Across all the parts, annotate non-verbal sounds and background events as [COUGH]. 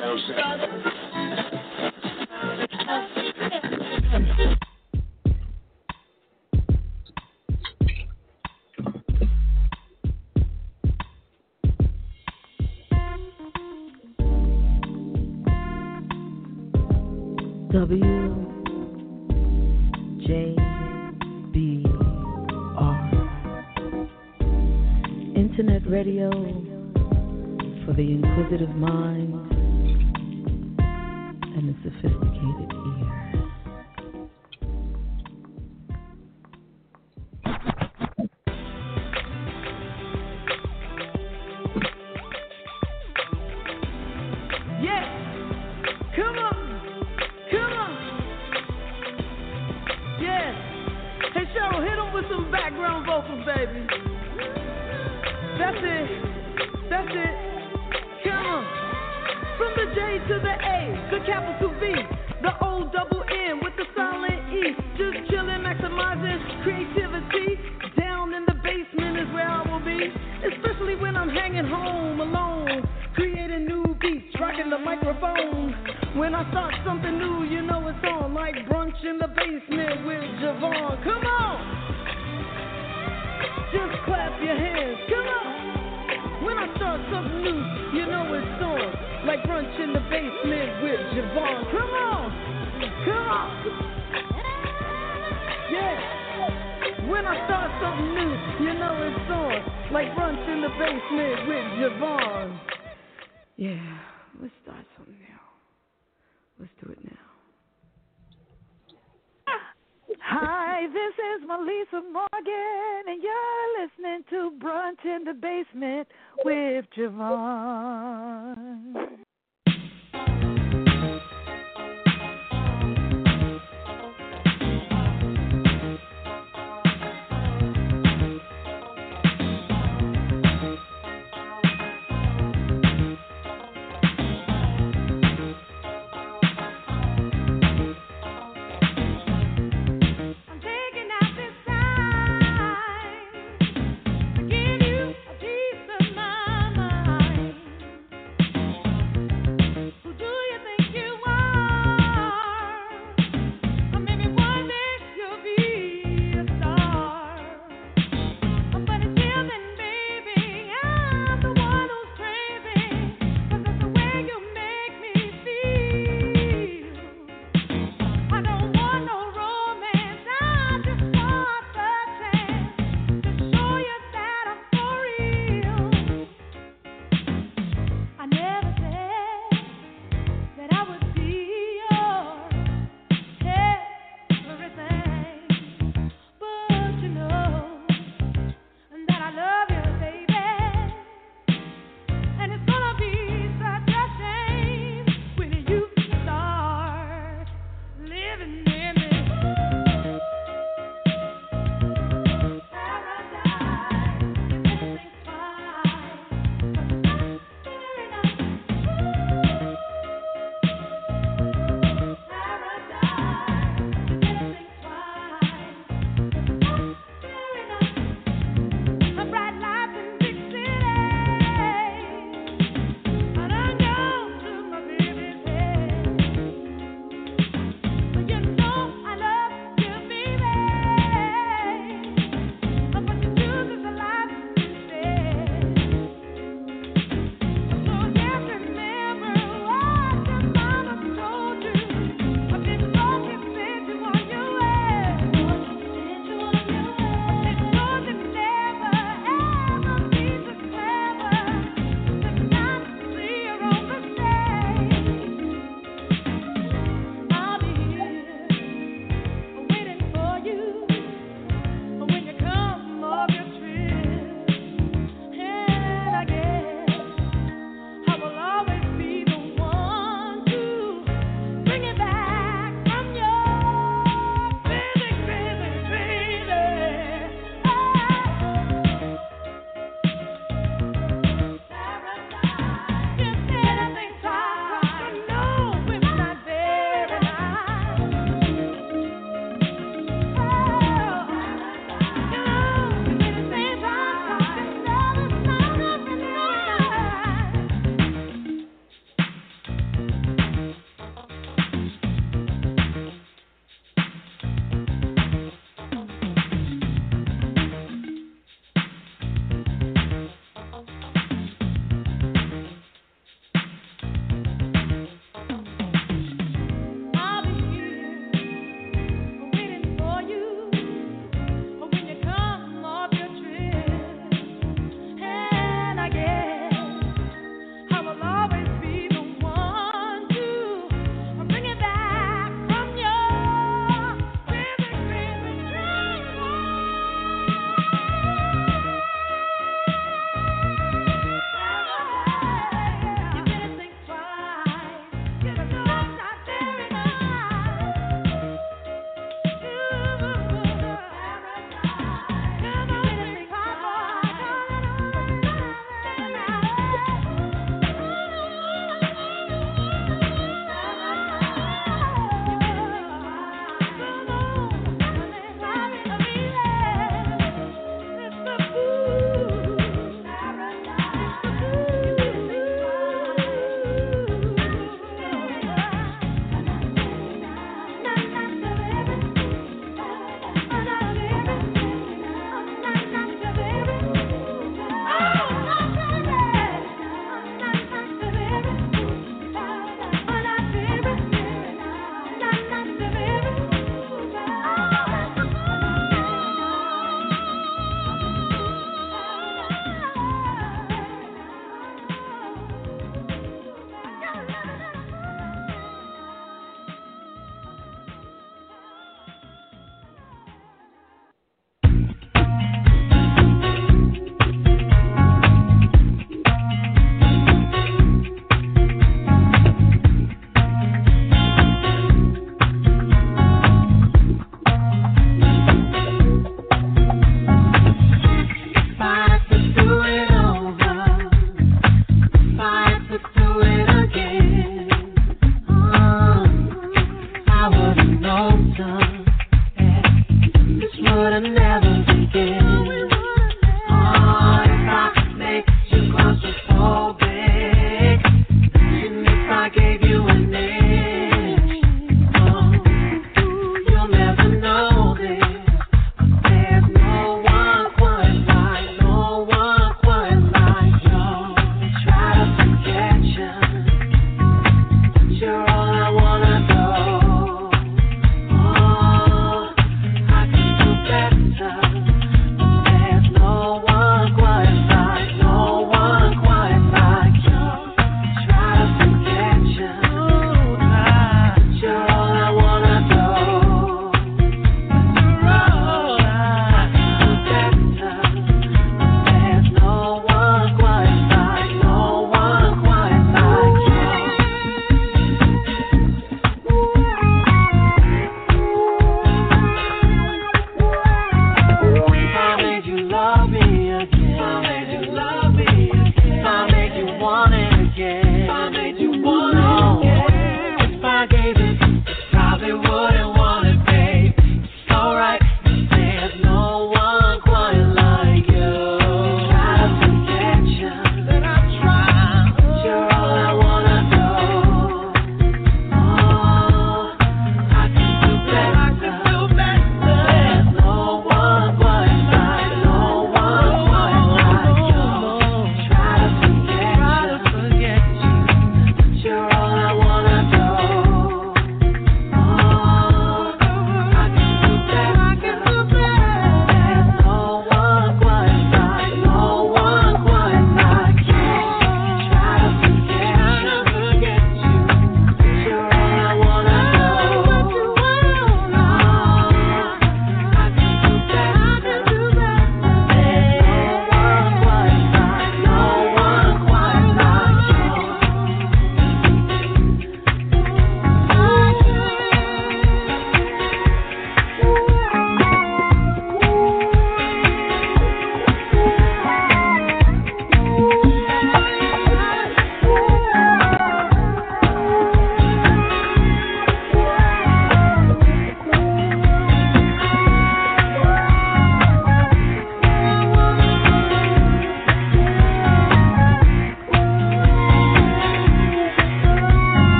down south.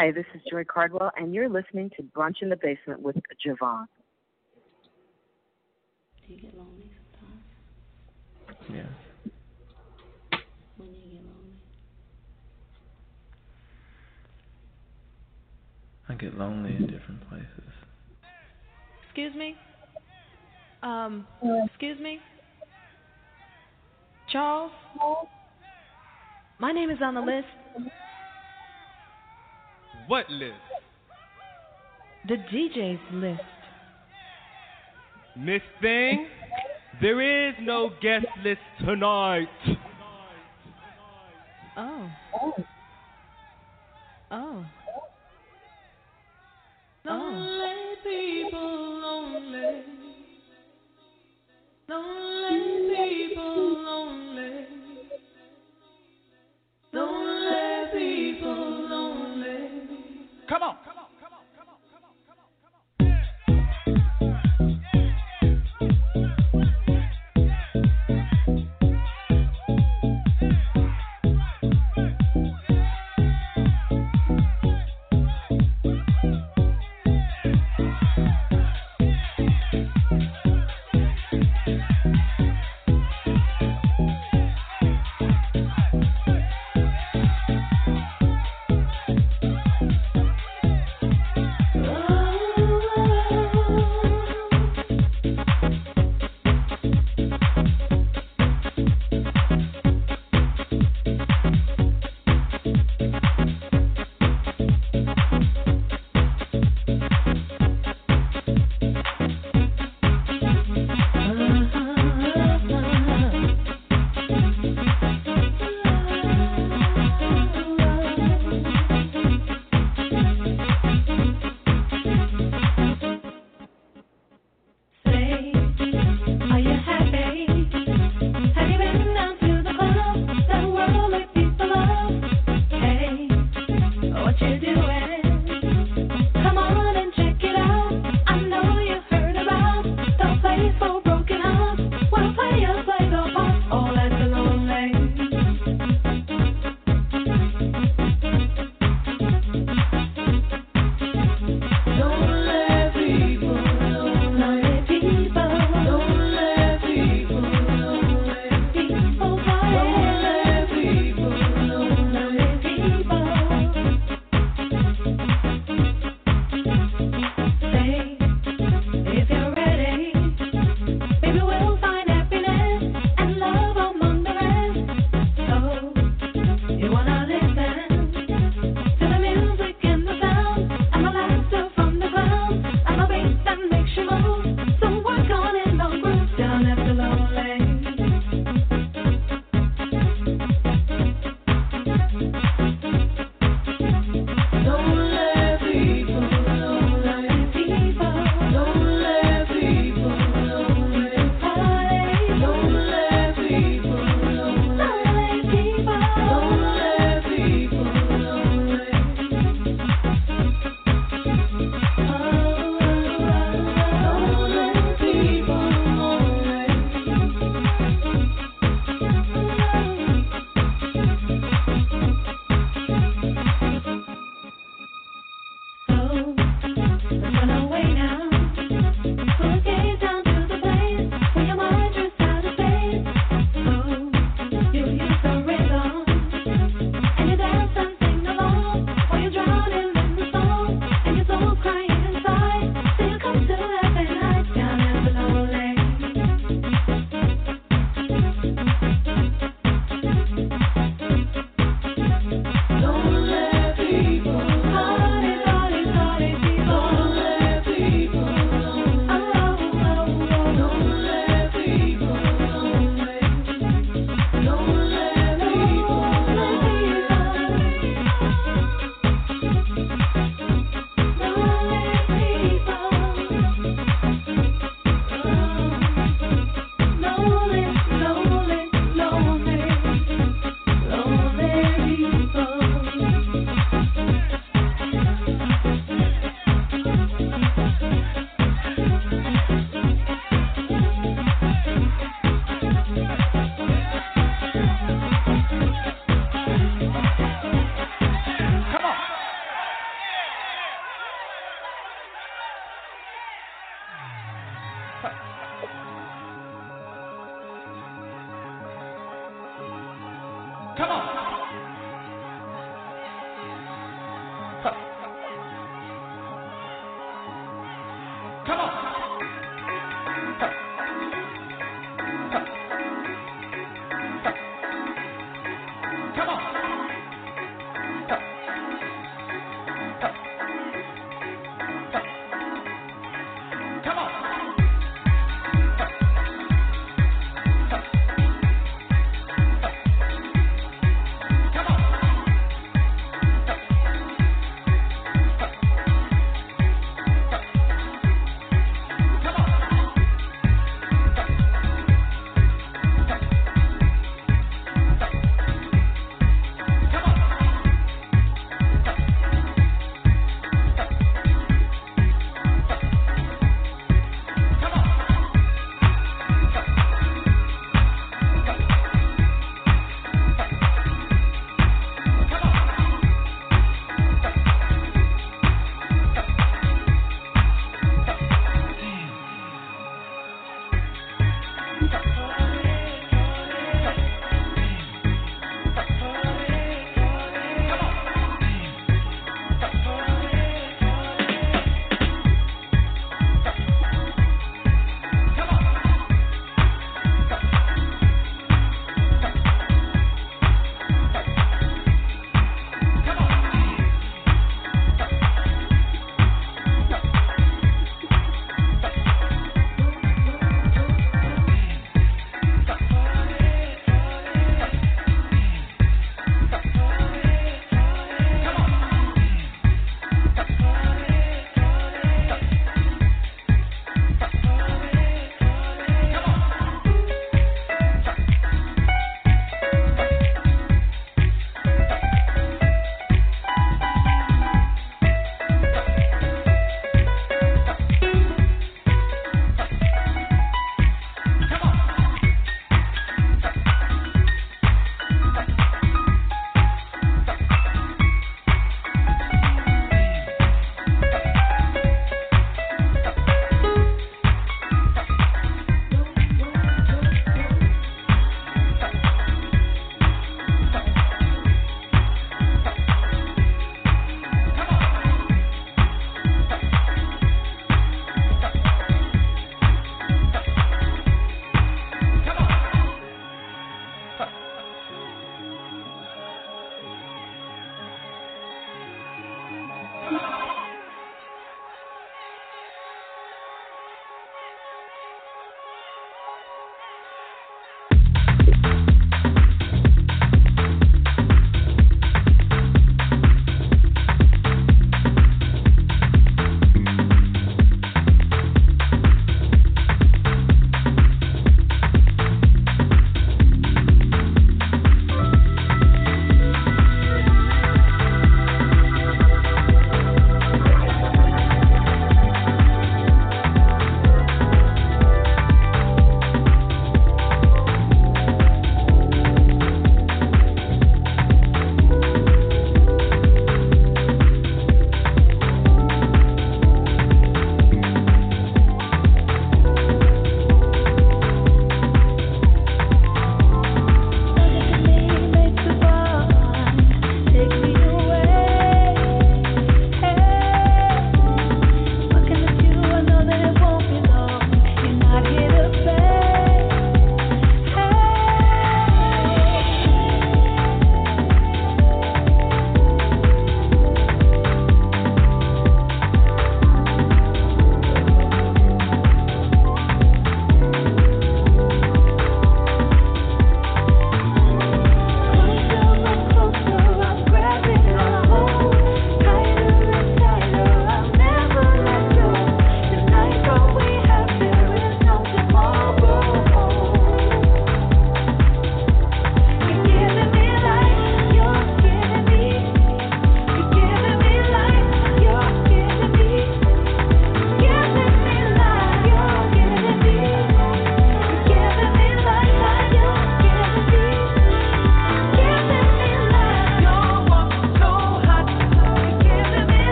Hi, this is Joi Cardwell, and you're listening to Brunch in the Basement with JaVonne. Do you get lonely sometimes? Yeah. When you get lonely? I get lonely in different places. Excuse me? Um, excuse me? Charles? My name is on the list. What list? The DJ's list. Miss Thing, there is no guest list tonight. Oh. Oh. Oh. Lonely people, lonely. Lonely.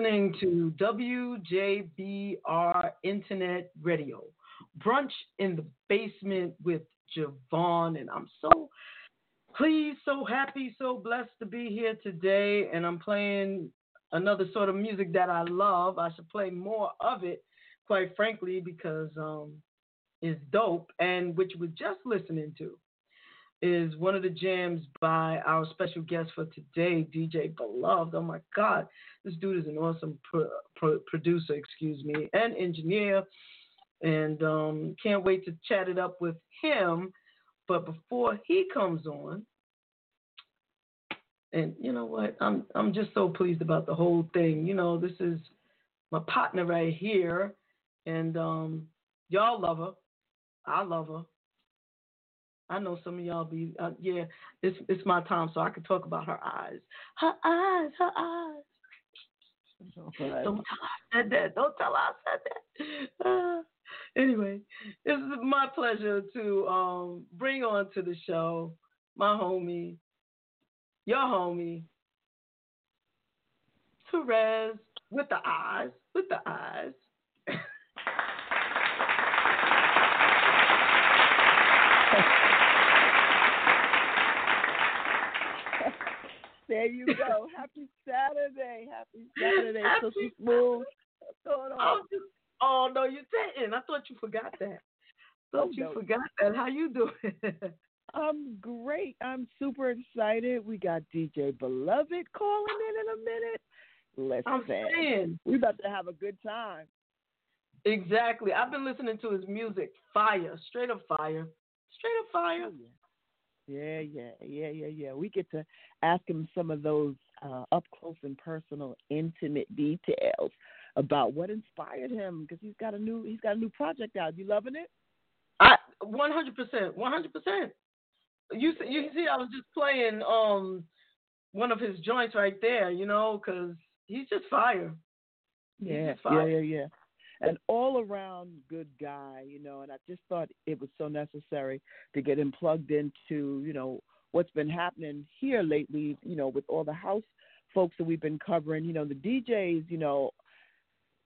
Listening to WJBR Internet Radio, Brunch in the Basement with JaVonne. And I'm so pleased, so happy, so blessed to be here today. And I'm playing another sort of music that I love. I should play more of it, quite frankly, because um, it's dope. And which we're just listening to is one of the jams by our special guest for today, DJ Beloved. Oh my God, this dude is an awesome pro- pro- producer, excuse me, and engineer, and um, can't wait to chat it up with him. But before he comes on, and you know what, I'm I'm just so pleased about the whole thing. You know, this is my partner right here, and um, y'all love her. I love her. I know some of y'all be, uh, yeah, it's it's my time, so I can talk about her eyes. Her eyes, her eyes. Don't tell her I said that. Don't tell her I said that. Uh, anyway, it's my pleasure to um, bring on to the show my homie, your homie, Terez, with the eyes, with the eyes. You go. [LAUGHS] Happy Saturday. Happy Saturday. Happy Sister Smooth. What's going? Just, oh no, you didn't. I thought you forgot that. Oh, thought Oh, you no. forgot that. How you doing? [LAUGHS] I'm great. I'm super excited. We got DJ Beloved calling in in a minute. Listen, I'm saying we about to have a good time. exactly. I've been listening to his music. Fire, straight up fire, straight up fire. Oh, Yeah, yeah, yeah, yeah, yeah. Yeah. We get to ask him some of those uh, up close and personal, intimate details about what inspired him because he's got a new he's got a new project out. You loving it? I 100 percent, 100 percent. You see, you can see, I was just playing um one of his joints right there, you know, because he's just fire. He's Yeah, just yeah, fire. yeah, yeah. An all around good guy, you know, and I just thought it was so necessary to get him plugged into, you know, what's been happening here lately, you know, with all the house folks that we've been covering, you know, the DJs, you know,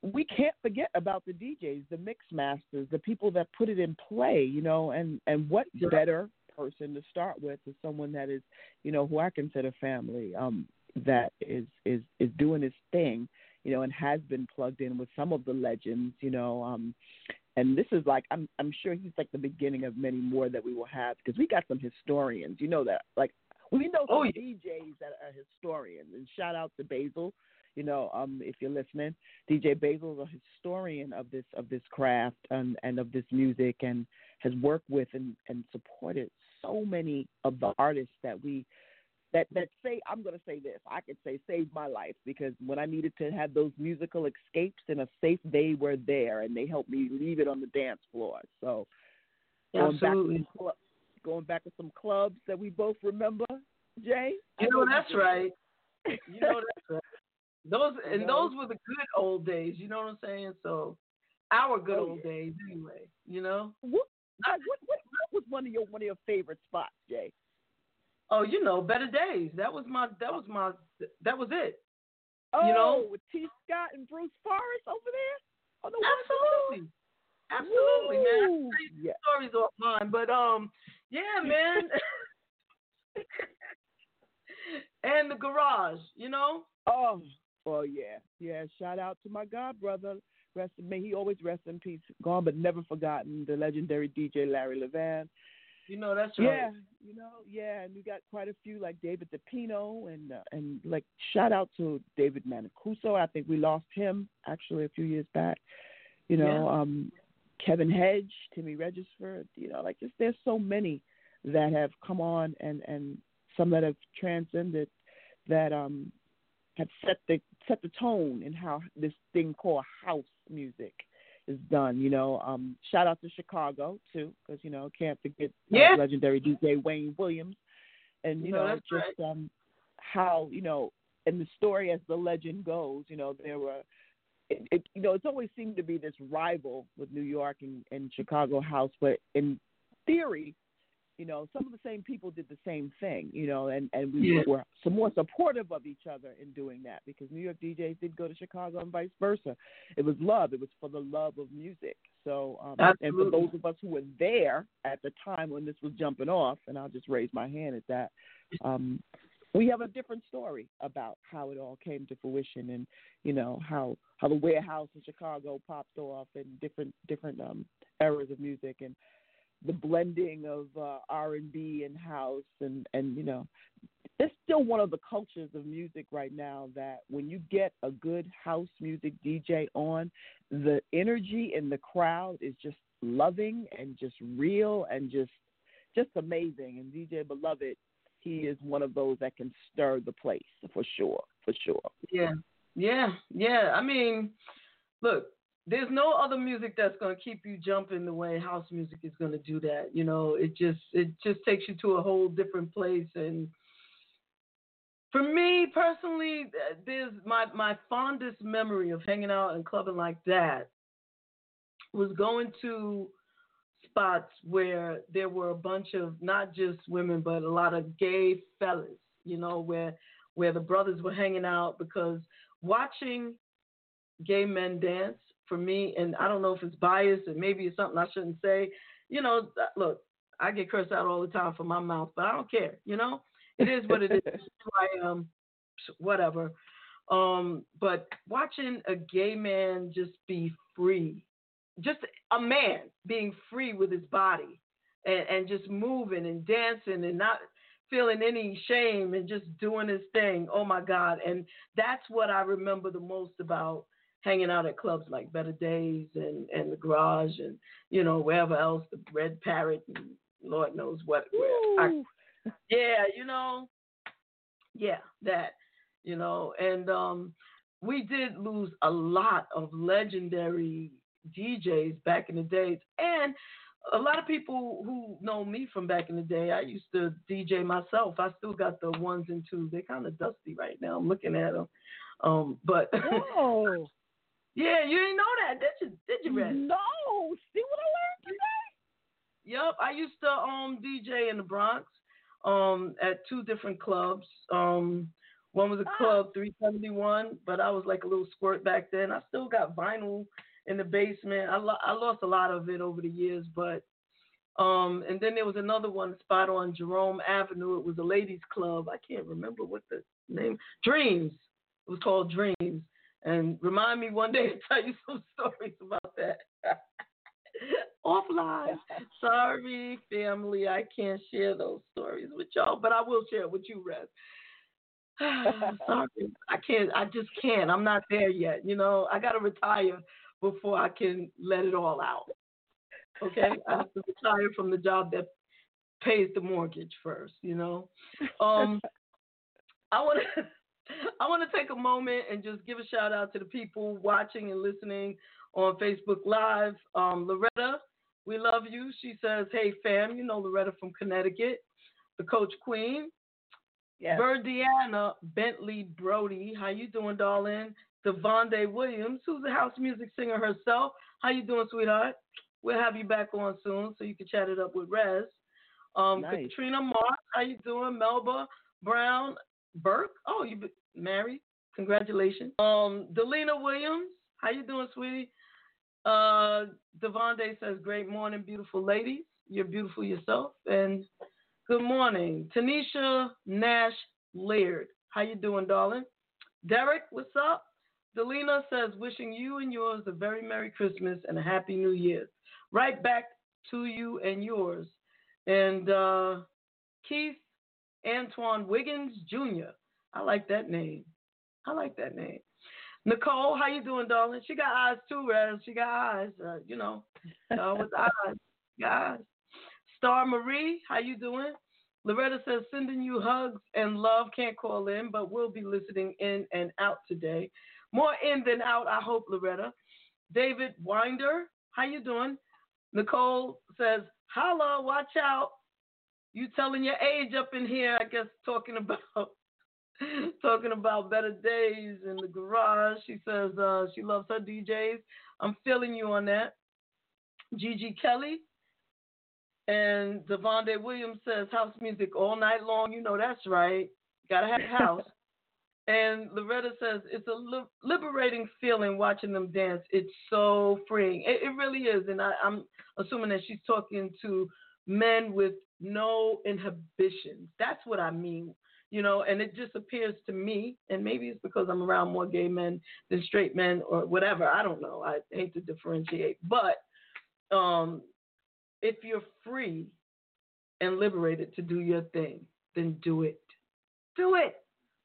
we can't forget about the DJs, the mix masters, the people that put it in play, you know, and and what better person to start with is someone that is, you know, who I consider family, um, that is is is doing his thing, you know, and has been plugged in with some of the legends, you know, um, and this is like I'm I'm sure he's like the beginning of many more that we will have because we got some historians, you know that like we know some Oh, yeah. DJs that are historians, and shout out to Basil, you know, um, if you're listening, DJ Basil is a historian of this of this craft and and of this music, and has worked with and and supported so many of the artists that we that that say I'm going to say this. I could say saved my life because when I needed to have those musical escapes in a safe, they were there and they helped me leave it on the dance floor. So going Absolutely. back to going back to some clubs that we both remember, Jay. You know that's right. You know that's right. [LAUGHS] Those and You know? those were the good old days. You know what I'm saying? So our good Oh, old yeah. days, anyway. You know? What, what, what, what was one of your one of your favorite spots, Jay? Oh, you know, better days. That was my. That was my. That was it. Oh, You know? with Tee Scott and Bruce Forest over there. Oh no, Absolutely. Absolutely, man. I can Woo! tell Yeah. stories offline, but um, yeah, man. [LAUGHS] [LAUGHS] and the garage, you know. Oh, well, yeah, yeah. Shout out to my god brother. Rest in may he always rest in peace. Gone but never forgotten. The legendary DJ Larry Levan. You know that's right. Yeah, you know, yeah, and we got quite a few like David DePino and uh, and like shout out to David Mancuso. I think we lost him actually a few years back. You know, um, Kevin Hedge, Timmy Regisford. You know, like just there's so many that have come on and and some that have transcended that um have set the set the tone in how this thing called house music is done. You know, um, shout out to Chicago too, because you know can't forget uh, legendary DJ Wayne Williams, and you No, know just um how you know and the story as the legend goes, you know there were. It, it, you know, it's always seemed to be this rival with New York and, and Chicago house, but in theory, you know, some of the same people did the same thing, you know, and, and we Yeah. were some more supportive of each other in doing that because New York DJs did go to Chicago and vice versa. It was love. It was for the love of music. So, um, and for those of us who were there at the time when this was jumping off, and I'll just raise my hand at that, um, we have a different story about how it all came to fruition and you know how how the warehouse in Chicago popped off and different different um eras of music and the blending of uh, R&B and house and and you know it's still one of the cultures of music right now that when you get a good house music DJ on the energy in the crowd is just loving and just real and just just amazing. And DJ Beloved he is one of those that can stir the place for sure for sure. Yeah, yeah, yeah. I mean, look, there's no other music that's gonna keep you jumping the way house music is gonna do that. You know, it just it just takes you to a whole different place. And for me personally, th- there's my my fondest memory of hanging out and clubbing like that was going to spots where there were a bunch of not just women but a lot of gay fellas. You know, where where the brothers were hanging out because watching gay men dance for me, and I don't know if it's biased and maybe it's something I shouldn't say. You know, uh, look, I get cursed out all the time for my mouth, but I don't care. You know, it is what it is. [LAUGHS] I am. whatever. Um, but watching a gay man just be free, just a man being free with his body and, and just moving and dancing and not feeling any shame and just doing his thing. Oh my God. And that's what I remember the most about hanging out at clubs like Better Days and, and the Garage and, you know, wherever else, the Red Parrot and Lord knows what. I, yeah, you know, yeah, that, you know, and um, we did lose a lot of legendary DJs back in the days. And a lot of people who know me from back in the day, I used to DJ myself. I still got the ones and twos. They're kind of dusty right now. I'm looking at them. Um, but Oh [LAUGHS] yeah, you didn't know that, did you? Did you, Red? no! See what I learned today? Yep, I used to um DJ in the Bronx, um at two different clubs. Um, one was a Ah. club 371, but I was like a little squirt back then. I still got vinyl in the basement. I lo- I lost a lot of it over the years, but um, and then there was another one spot on Jerome Avenue. It was a ladies' club. I can't remember what the name. Dreams. It was called Dreams. And remind me one day to tell you some [LAUGHS] stories about that. [LAUGHS] Offline. [LAUGHS] Sorry, family, I can't share those stories with y'all, but I will share it with you, Res. [SIGHS] Sorry, I can't. I just can't. I'm not there yet. You know, I gotta retire before I can let it all out. Okay, I have to retire from the job that pays the mortgage first. You know, um, I want to. [LAUGHS] I want to take a moment and just give a shout out to the people watching and listening on Facebook Live. Um, Loretta, we love you. She says, "Hey fam, you know Loretta from Connecticut, the Coach Queen." Yes. Verdiana Bentley Brody, how you doing, darling? Devonde Williams, who's a house music singer herself. How you doing, sweetheart? We'll have you back on soon so you can chat it up with Rez. Um, Nice. Katrina Mark, how you doing? Melba Brown Burke. Oh, you married? Congratulations. Um, Delina Williams, how you doing, sweetie? Uh, Devonde says, "Great morning, beautiful ladies. You're beautiful yourself." And good morning, Tanisha Nash Laird. How you doing, darling? Derek, what's up? Delina says, "Wishing you and yours a very merry Christmas and a happy New Year." Right back to you and yours. And uh, Keith Antoine Wiggins Jr. I like that name. I like that name. Nicole, how you doing, darling? She got eyes too, Raz. She got eyes. Uh, you know, uh, [LAUGHS] with eyes, guys. Star Marie, how you doing? Loretta says sending you hugs and love. Can't call in, but we'll be listening in and out today. More in than out, I hope, Loretta. David Winder, how you doing? Nicole says, holla, watch out. You telling your age up in here, I guess talking about [LAUGHS] talking about better days in the garage. She says uh, she loves her DJs. I'm feeling you on that. Gigi Kelly and Devonde Williams says house music all night long. You know that's right. Gotta have a house. [LAUGHS] and Loretta says it's a liberating feeling watching them dance. It's so freeing. It, it really is. And I, I'm assuming that she's talking to men with no inhibitions. That's what I mean. You know, and it just appears to me, and maybe it's because I'm around more gay men than straight men or whatever. I don't know. I hate to differentiate. But um, if you're free and liberated to do your thing, then do it. Do it.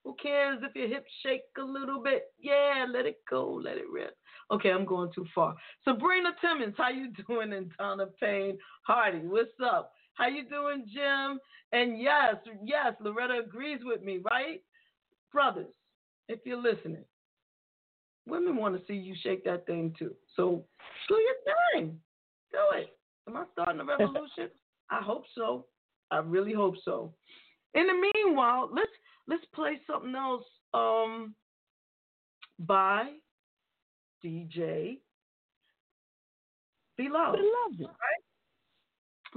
Who cares if your hips shake a little bit? Yeah, let it go, let it rip. Okay, I'm going too far. Sabrina Timmons, how you [LAUGHS] doing? And Donna Payne Hardy, what's up? How you doing, Jim? And yes, yes, Loretta agrees with me, right? Brothers, if you're listening, women want to see you shake that thing too. So do your thing. Do it. Am I starting a [LAUGHS] revolution? I hope so. I really hope so. In the meanwhile, let's let's play something else um by DJ Beloved. Beloved.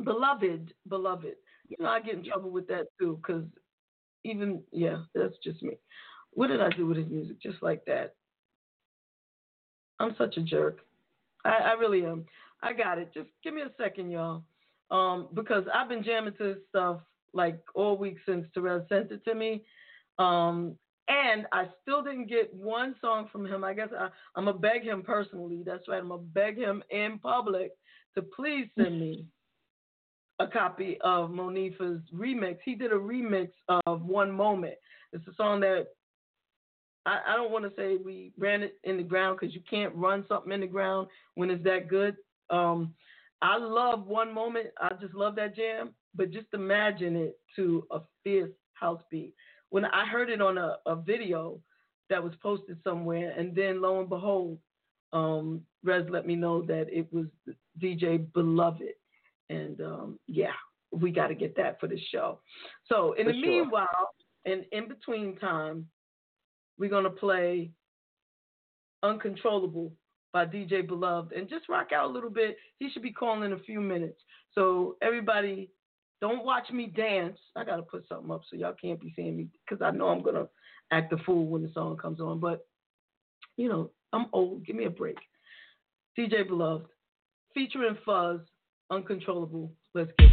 Beloved, beloved. You know, I get in trouble with that too, because even yeah, that's just me. What did I do with his music? Just like that. I'm such a jerk. I, I really am. I got it. Just give me a second, y'all. Um, because I've been jamming to this stuff like all week since Terrell sent it to me. Um, And I still didn't get one song from him. I guess I, I'm gonna beg him personally. That's right. I'm gonna beg him in public to please send me [LAUGHS] a copy of Monifah's remix. He did a remix of One Moment. It's a song that I, I don't want to say we ran it in the ground because you can't run something in the ground when it's that good. Um, I love One Moment. I just love that jam. But just imagine it to a fierce house beat. When I heard it on a, a video that was posted somewhere, and then lo and behold, um, Rez let me know that it was DJ Beloved. And um, yeah, we got to get that for the show. So in For the sure. meanwhile, and in between time, we're gonna play Uncontrollable by DJ Beloved and just rock out a little bit. He should be calling in a few minutes. So everybody, don't watch me dance. I gotta put something up so y'all can't be seeing me because I know I'm gonna act a fool when the song comes on. But you know, I'm old. Give me a break. DJ Beloved, featuring Fuzz, Uncontrollable. Let's get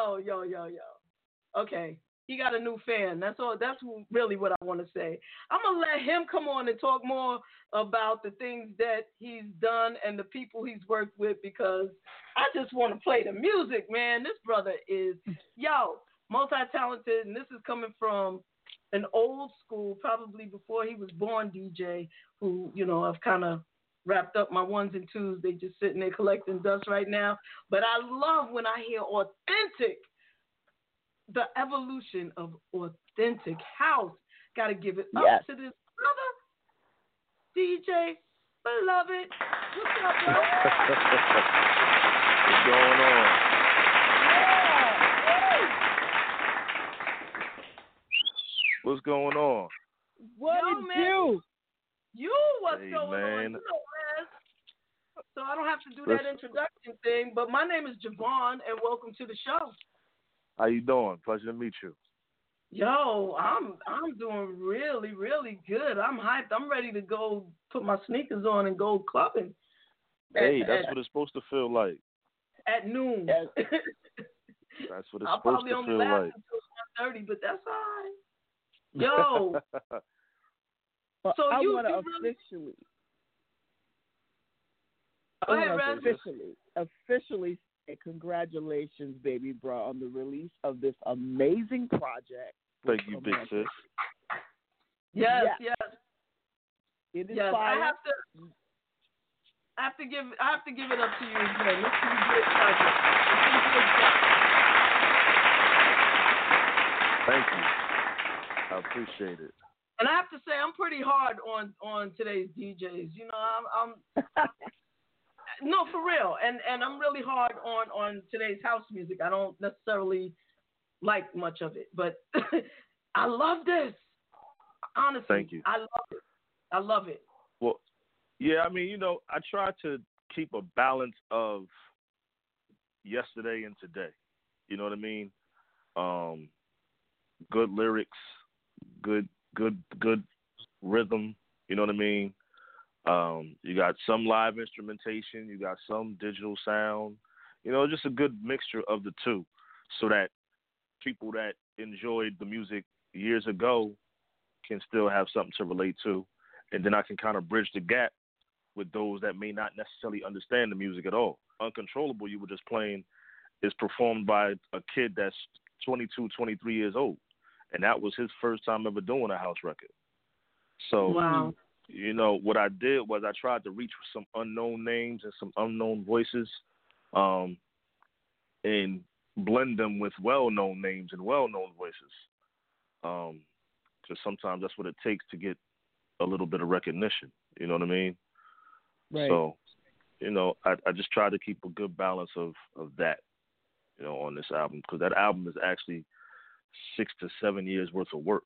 yo, yo, yo, yo. Okay. He got a new fan. That's all. That's really what I want to say. I'm gonna let him come on and talk more about the things that he's done and the people he's worked with because I just want to play the music, man. This brother is yo multi-talented, and this is coming from an old school, probably before he was born, DJ. Who you know I've kind of wrapped up my ones and twos. They just sitting there collecting dust right now. But I love when I hear authentic the evolution of authentic house. Got to give it up Yes. to this brother, DJ Beloved. What's up, bro? [LAUGHS] What's going on? What's going on? What Yo, did man. you? You, what's Hey, going on? You know, man. So I don't have to do Let's- that introduction thing, but my name is JaVonne, and welcome to the show. How you doing? Pleasure to meet you. Yo, I'm I'm doing really really good. I'm hyped. I'm ready to go put my sneakers on and go clubbing. at- Hey, that's at, what it's supposed to feel like. at noon. Yes. [LAUGHS] That's what it's I'll supposed probably to only feel last like. until one thirty, but that's all right. [LAUGHS] Yo, Well, So I you- want to you really- officially, go I ahead, wanna officially, officially say congratulations, baby bro, on the release of this amazing project. Thank you, big sis. Yes, Yes. yes, It is yes. I have to. I have to give. I have to give it up to you again. This is a good project. This is good project. Thank you. I appreciate it. And I have to say, I'm pretty hard on on today's DJs. You know, I'm, I'm [LAUGHS] no for real, and and I'm really hard on on today's house music. I don't necessarily like much of it, but [LAUGHS] I love this. Honestly, Thank you. I love it. I love it. Well, yeah, I mean, you know, I try to keep a balance of yesterday and today. You know what I mean? Um, good lyrics, good, good, good rhythm. You know what I mean? Um, you got some live instrumentation, you got some digital sound. You know, just a good mixture of the two, so that people that enjoyed the music years ago can still have something to relate to, and then I can kind of bridge the gap with those that may not necessarily understand the music at all. Uncontrollable, you were just playing, is performed by a kid that's 22, 23 years old, and that was his first time ever doing a house record. So, Wow. you know, what I did was I tried to reach some unknown names and some unknown voices, um, and blend them with well-known names and well-known voices. Um, because sometimes that's what it takes to get a little bit of recognition. You know what I mean? Right. So, you know, I, I just try to keep a good balance of of that, you know, on this album because that album is actually six to seven years worth of work.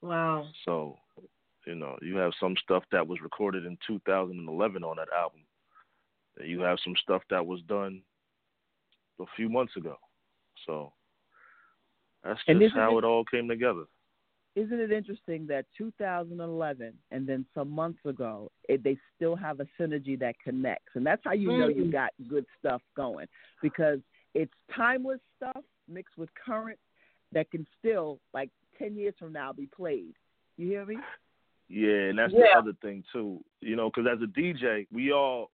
Wow. So, you know, you have some stuff that was recorded in 2011 on that album. And you have some stuff that was done a few months ago. So that's just how it- it all came together. Isn't it interesting that 2011 and then some months ago, it, they still have a synergy that connects, and that's how you know you Mm. got good stuff going because it's timeless stuff mixed with current that can still, like 10 years from now, be played. You hear me? Yeah, and that's Yeah. the other thing too. You know, because as a DJ, we all,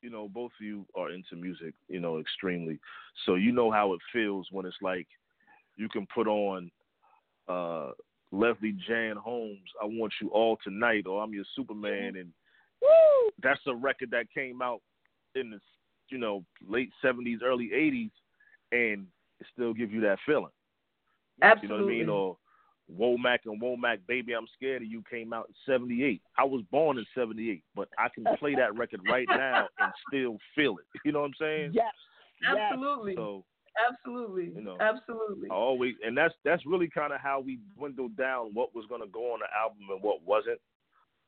you know, both of you are into music, you know, extremely. So you know how it feels when it's like you can put on uh Leslie Jan Holmes, I want you all tonight, or I'm your Superman, and Woo! that's a record that came out in the, you know, late '70s, early '80s, and it still give you that feeling. Absolutely. You know what I mean? Or Womack and Womack, Baby, I'm Scared of You came out in 78. I was born in 78, but I can play that record right now [LAUGHS] and still feel it. You know what I'm saying? Yes. yes. Absolutely. So Absolutely. You know. Absolutely. I always, and that's that's really kind of how we dwindled down what was going to go on the album and what wasn't.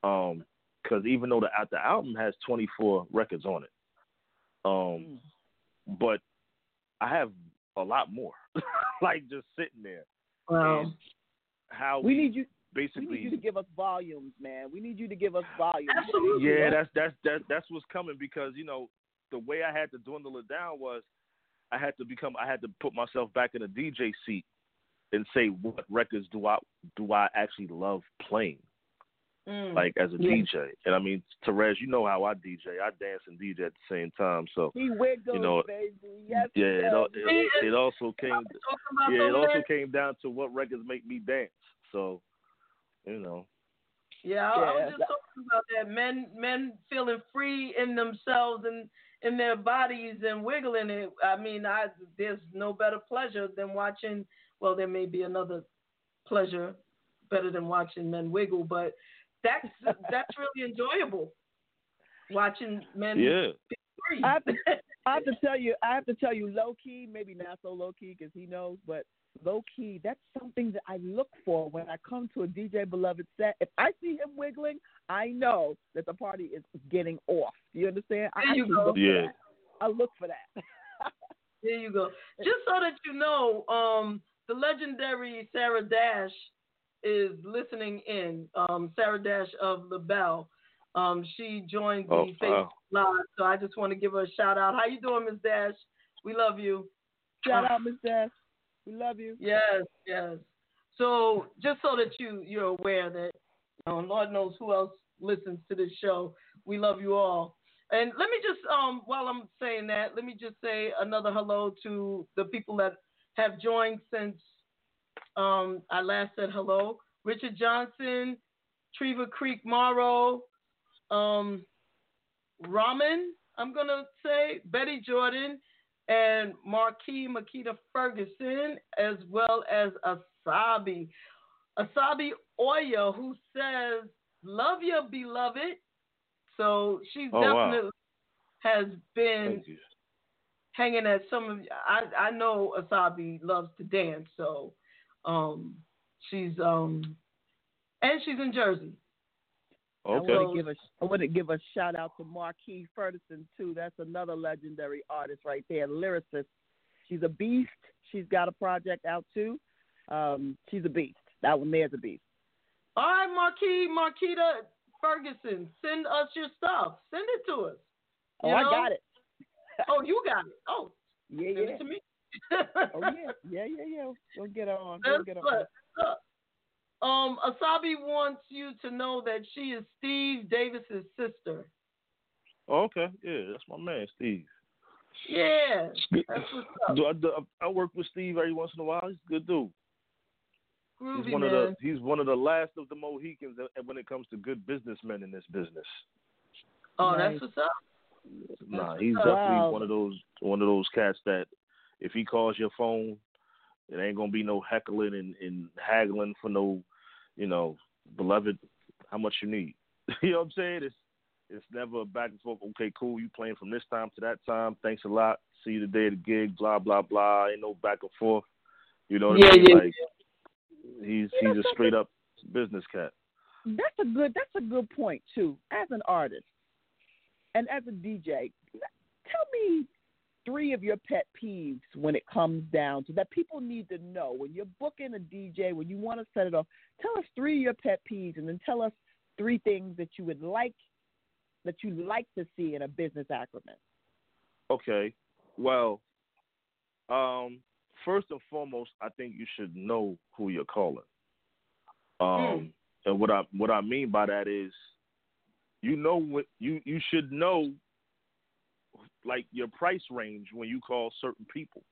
Um, because even though the the album has 24 records on it, um, but I have a lot more, [LAUGHS] like just sitting there. Wow. And how We need you. basically We need you to give us volumes, man. We need you to give us volumes. Absolutely. Yeah, that's that's that's that's what's coming because you know the way I had to dwindle it down was I had to become I had to put myself back in a DJ seat and say what records do I do I actually love playing Mm. like as a Yeah. DJ and I mean Terez you know how I DJ I dance and DJ at the same time so He wiggles, You know, baby. Yes, yeah it, al- it, it also came yeah it also came down to what records make me dance so you know Yeah, I, I was just that- talking about that. Men men feeling free in themselves and in their bodies and wiggling it. I mean, I there's no better pleasure than watching. Well, there may be another pleasure better than watching men wiggle, but that's that's really enjoyable. Watching men yeah. I have to, [LAUGHS] I have to tell you, I have to tell you, low key, maybe not so low key because he knows, but low key, that's something that I look for when I come to a DJ Beloved set. If I see him wiggling, I know that the party is getting off. You understand? I There you go. look for Yeah. that. I look for that. [LAUGHS] There you go. Just so that you know, um, the legendary Sarah Dash is listening in. Um, Sarah Dash of LaBelle. Um, she joined the Oh, Facebook wow. Live, so I just want to give her a shout out. How you doing, Miss Dash? We love you. Shout out, Miss Dash. We love you. Yes, yes. So just so that you you're aware that um, Lord knows who else listens to this show. We love you all. And let me just um while I'm saying that, let me just say another hello to the people that have joined since um I last said hello. Richard Johnson, Treva Creek Morrow, um Ramen, I'm gonna say, Betty Jordan, and Marquis Makita Ferguson, as well as Asabi. Asabi Oya, who says, Love your beloved. So she Oh, wow. definitely has been hanging at some of I I know Asabi loves to dance, so um she's um and she's in Jersey. okay I want to give a I want to give a shout out to Marquis Ferguson too. That's another legendary artist right there, lyricist. She's a beast. She's got a project out too. Um, she's a beast. That one there's a beast. All right, Marquis, Marquita Ferguson, send us your stuff. Send it to us. Oh, You I got it. Oh, you got it. Oh, Yeah, send yeah. it to me. Oh [LAUGHS] yeah, yeah, yeah, yeah. We'll get her on. We'll get her on. Um, Asabi wants you to know that she is Steve Davis's sister. Oh, okay yeah that's my man Steve Yeah, that's what's up. Do I, do I work with Steve every once in a while. He's a good dude. Groovy He's one man. of the he's one of the last of the Mohicans when it comes to good businessmen in this business. oh, Nice. that's what's up. Nah, he's what's up. definitely Wow. one of those one of those cats that if he calls your phone, it ain't gonna be no heckling and, and haggling for no, you know, beloved, how much you need. [LAUGHS] you know what I'm saying? It's it's never a back and forth. Okay, cool. You playing from this time to that time. Thanks a lot. See you the day of the gig. Blah blah blah. Ain't no back and forth. You know what Yeah, I mean? yeah, like he's You know he's a straight up business cat. That's a good. That's a good point too. As an artist and as a DJ, tell me three of your pet peeves when it comes down to that people need to know when you're booking a DJ when you want to set it off. Tell us three of your pet peeves, and then tell us three things that you would like that you like to see in a business agreement. Okay. Well, um, first and foremost, I think you should know who you're calling. Um, and what I what I mean by that is, you know what you you should know, like your price range when you call certain people.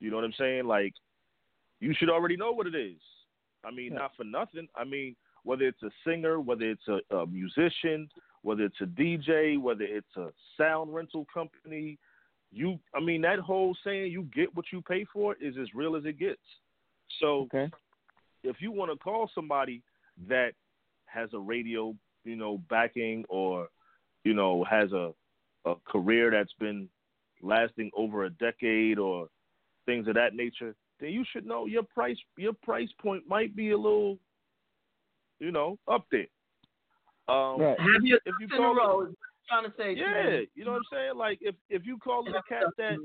You know what I'm saying? Like, you should already know what it is. I mean, Yeah. not for nothing. I mean, whether it's a singer, whether it's a, a musician, whether it's a DJ, whether it's a sound rental company, you I mean that whole saying you get what you pay for is as real as it gets. So Okay. if you want to call somebody that has a radio, you know, backing or you know has a a career that's been lasting over a decade or things of that nature, then you should know your price your price point might be a little you know, up there. Um Right. Have your if you ducks in a call row. is trying to say. to yeah, you know what I'm saying? Like if if you call it a cat that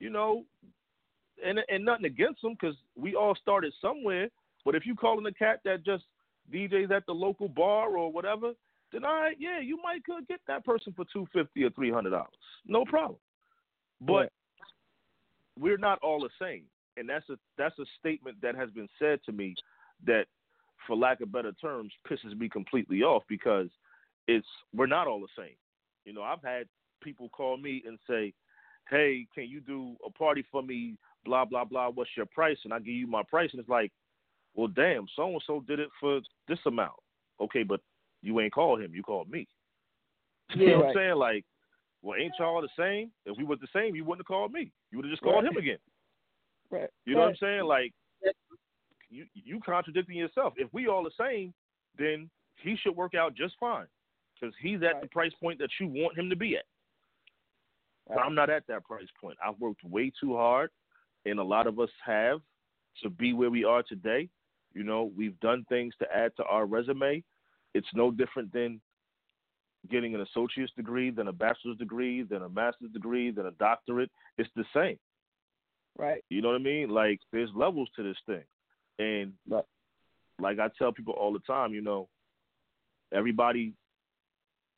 you know, and and nothing against them because we all started somewhere. But if you calling a cat that just DJs at the local bar or whatever, then all right, yeah, you might could get that person for two fifty or three hundred dollars, no problem. But Right. we're not all the same, and that's a that's a statement that has been said to me that, for lack of better terms, pisses me completely off because it's we're not all the same. You know, I've had people call me and say, "Hey, can you do a party for me? Blah blah blah. What's your price?" And I give you my price, and it's like, "Well, damn, so and so did it for this amount." Okay, but you ain't called him. You called me. [LAUGHS] You know what I'm saying? Like, well, ain't y'all the same? If we were the same, you wouldn't have called me. You would have just called Right. him again. [LAUGHS] Right. You know what I'm saying? Like, you you contradicting yourself. If we all the same, then he should work out just fine because he's at the price point that you want him to be at. But I'm not at that price point. I've worked way too hard, and a lot of us have to be where we are today. You know, we've done things to add to our resume. It's no different than getting an associate's degree, than a bachelor's degree, than a master's degree, than a doctorate. It's the same. Right. You know what I mean? Like there's levels to this thing. And Right. like I tell people all the time, you know, everybody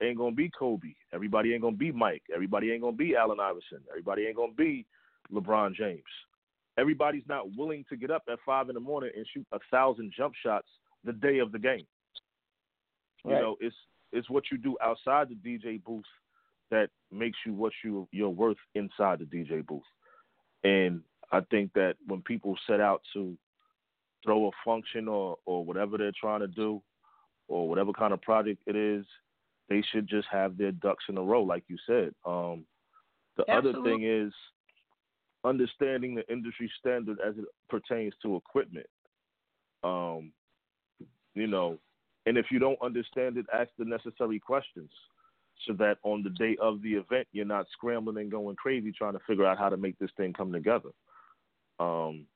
ain't gonna be Kobe. Everybody ain't gonna be Mike. Everybody ain't gonna be Allen Iverson. Everybody ain't gonna be LeBron James. Everybody's not willing to get up at five in the morning and shoot a thousand jump shots the day of the game. You Right. know, it's it's what you do outside the DJ booth that makes you what you you're worth inside the DJ booth. And I think that when people set out to throw a function or or whatever they're trying to do, or whatever kind of project it is, they should just have their ducks in a row, like you said. Um, the other thing is understanding the industry standard as it pertains to equipment. Um, you know, and if you don't understand it, ask the necessary questions so that on the day of the event, you're not scrambling and going crazy trying to figure out how to make this thing come together. Um,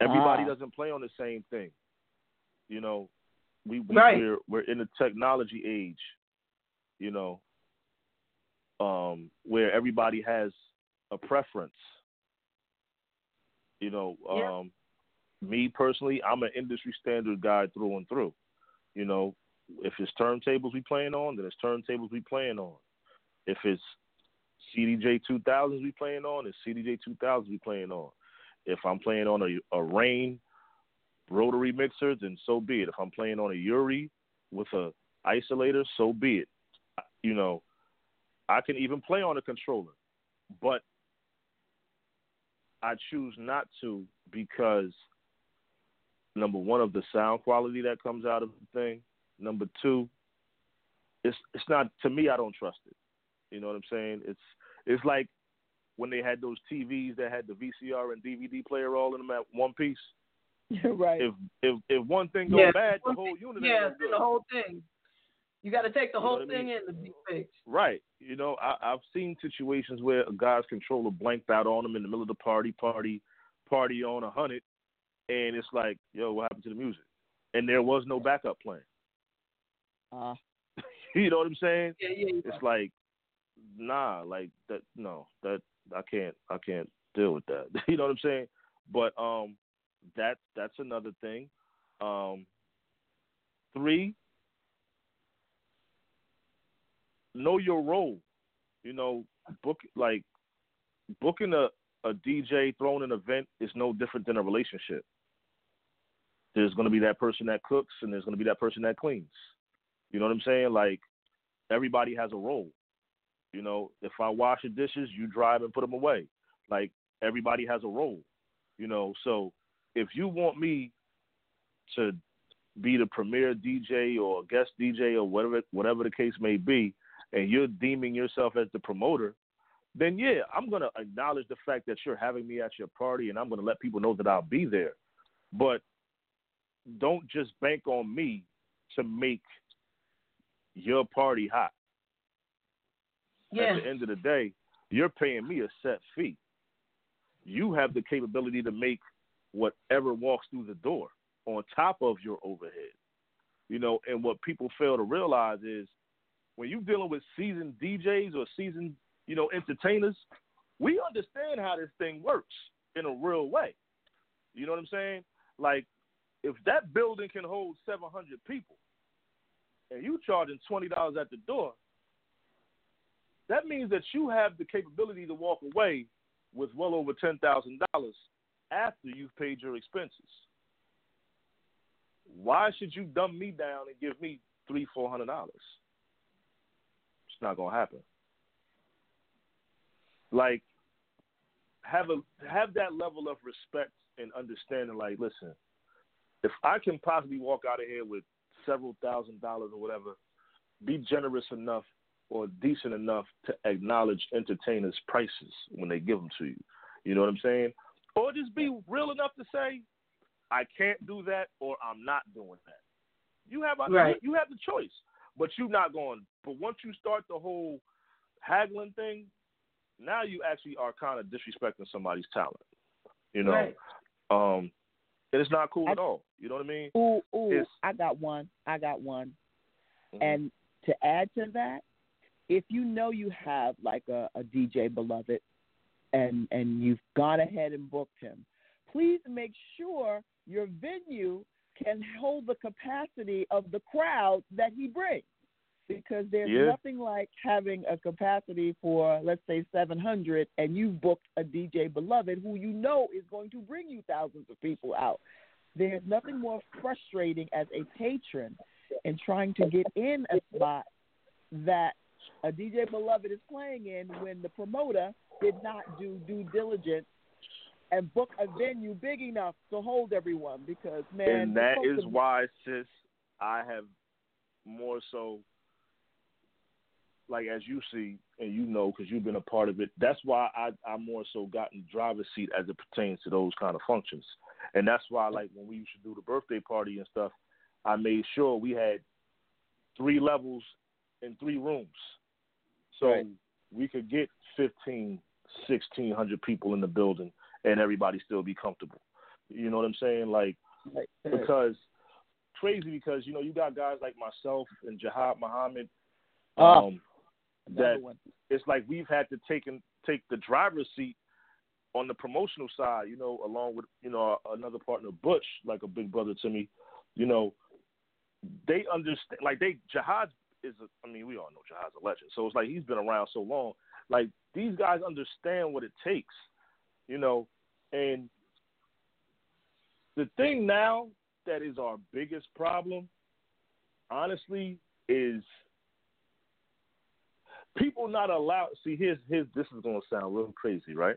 everybody Ah. doesn't play on the same thing. You know, we, we Right. we're we're in a technology age. You know, um, where everybody has a preference. You know, Yeah. um, me personally, I'm an industry standard guy through and through. You know, if it's turntables we playing on, then it's turntables we playing on. If it's CDJ 2000s we playing on, it's CDJ 2000s we playing on. If I'm playing on a, a Rane rotary mixer, then so be it. If I'm playing on a UREI with a isolator, so be it. You know, I can even play on a controller, but I choose not to because number one of the sound quality that comes out of the thing. Number two, it's it's not to me. I don't trust it. You know what I'm saying? It's it's like when they had those TVs that had the VCR and DVD player all in them at one piece. [LAUGHS] right. If if if one thing goes Yeah. bad, the whole unit ain't Yeah, no good. the whole thing. You got to take the You whole what I thing mean? in to be fixed. Right. You know, I, I've seen situations where a guy's controller blanked out on him in the middle of the party, party, party on a hundred, and it's like, yo, what happened to the music? And there was no backup plan. [LAUGHS] Uh, you know what I'm saying? Yeah, yeah, yeah. It's like, nah, like that. No, that I can't. I can't deal with that. [LAUGHS] you know what I'm saying? But um, that that's another thing. Um, three, know your role. You know, book like booking a a DJ, throwing an event is no different than a relationship. There's going to be that person that cooks, and there's going to be that person that cleans. You know what I'm saying? Like everybody has a role. You know, if I wash the dishes, you drive and put them away. Like everybody has a role. You know, so if you want me to be the premier DJ or guest DJ or whatever whatever the case may be, and you're deeming yourself as the promoter, then yeah, I'm gonna acknowledge the fact that you're having me at your party, and I'm gonna let people know that I'll be there. But don't just bank on me to make your party hot. Yeah. At the end of the day, you're paying me a set fee. You have the capability to make whatever walks through the door on top of your overhead. You know, and what people fail to realize is when you're dealing with seasoned DJs or seasoned, you know, entertainers, we understand how this thing works in a real way. You know what I'm saying? Like, if that building can hold 700 people and you charging $20 at the door, that means that you have the capability to walk away with well over $10,000 after you've paid your expenses. Why should you dumb me down and give me three, four hundred dollars? It's not gonna happen. Like have a have that level of respect and understanding. Like, listen, if I can possibly walk out of here with several thousand dollars or whatever, be generous enough or decent enough to acknowledge entertainers' prices when they give them to you. You know what I'm saying? Or just be real enough to say, I can't do that or I'm not doing that. You have a, Right. you have the choice, but you're not going. But once you start the whole haggling thing, now you actually are kind of disrespecting somebody's talent. You know, Right. um, and it's not cool I- at all. You know what I mean? Ooh, ooh, It's- I got one. I got one. Mhm. And to add to that, if you know you have like a, a DJ beloved and and you've gone ahead and booked him, please make sure your venue can hold the capacity of the crowd that he brings. Because there's Yeah. nothing like having a capacity for, let's say, 700, and you've booked a DJ beloved who you know is going to bring you thousands of people out. There's nothing more frustrating as a patron in trying to get in a spot that a DJ beloved is playing in when the promoter did not do due diligence and book a venue big enough to hold everyone because man and that is why, sis, I have more so, like as you see and you know because you've been a part of it. That's why I I more so got in driver's seat as it pertains to those kind of functions, and that's why like when we used to do the birthday party and stuff, I made sure we had three levels in three rooms, so Right. we could get 15, 1600 people in the building and everybody still be comfortable. You know what I'm saying? Like Right. because crazy because you know you got guys like myself and Jihad Muhammad Oh, um, that one. it's like we've had to take and take the driver's seat on the promotional side, you know, along with you know another partner Butch, like a big brother to me, you know, they understand like they Jihad is a, I mean we all know Jihad's a legend, so it's like he's been around so long, like these guys understand what it takes, you know, and the thing now that is our biggest problem, honestly, is people not allowed. See, here's here's this is gonna sound real crazy, right?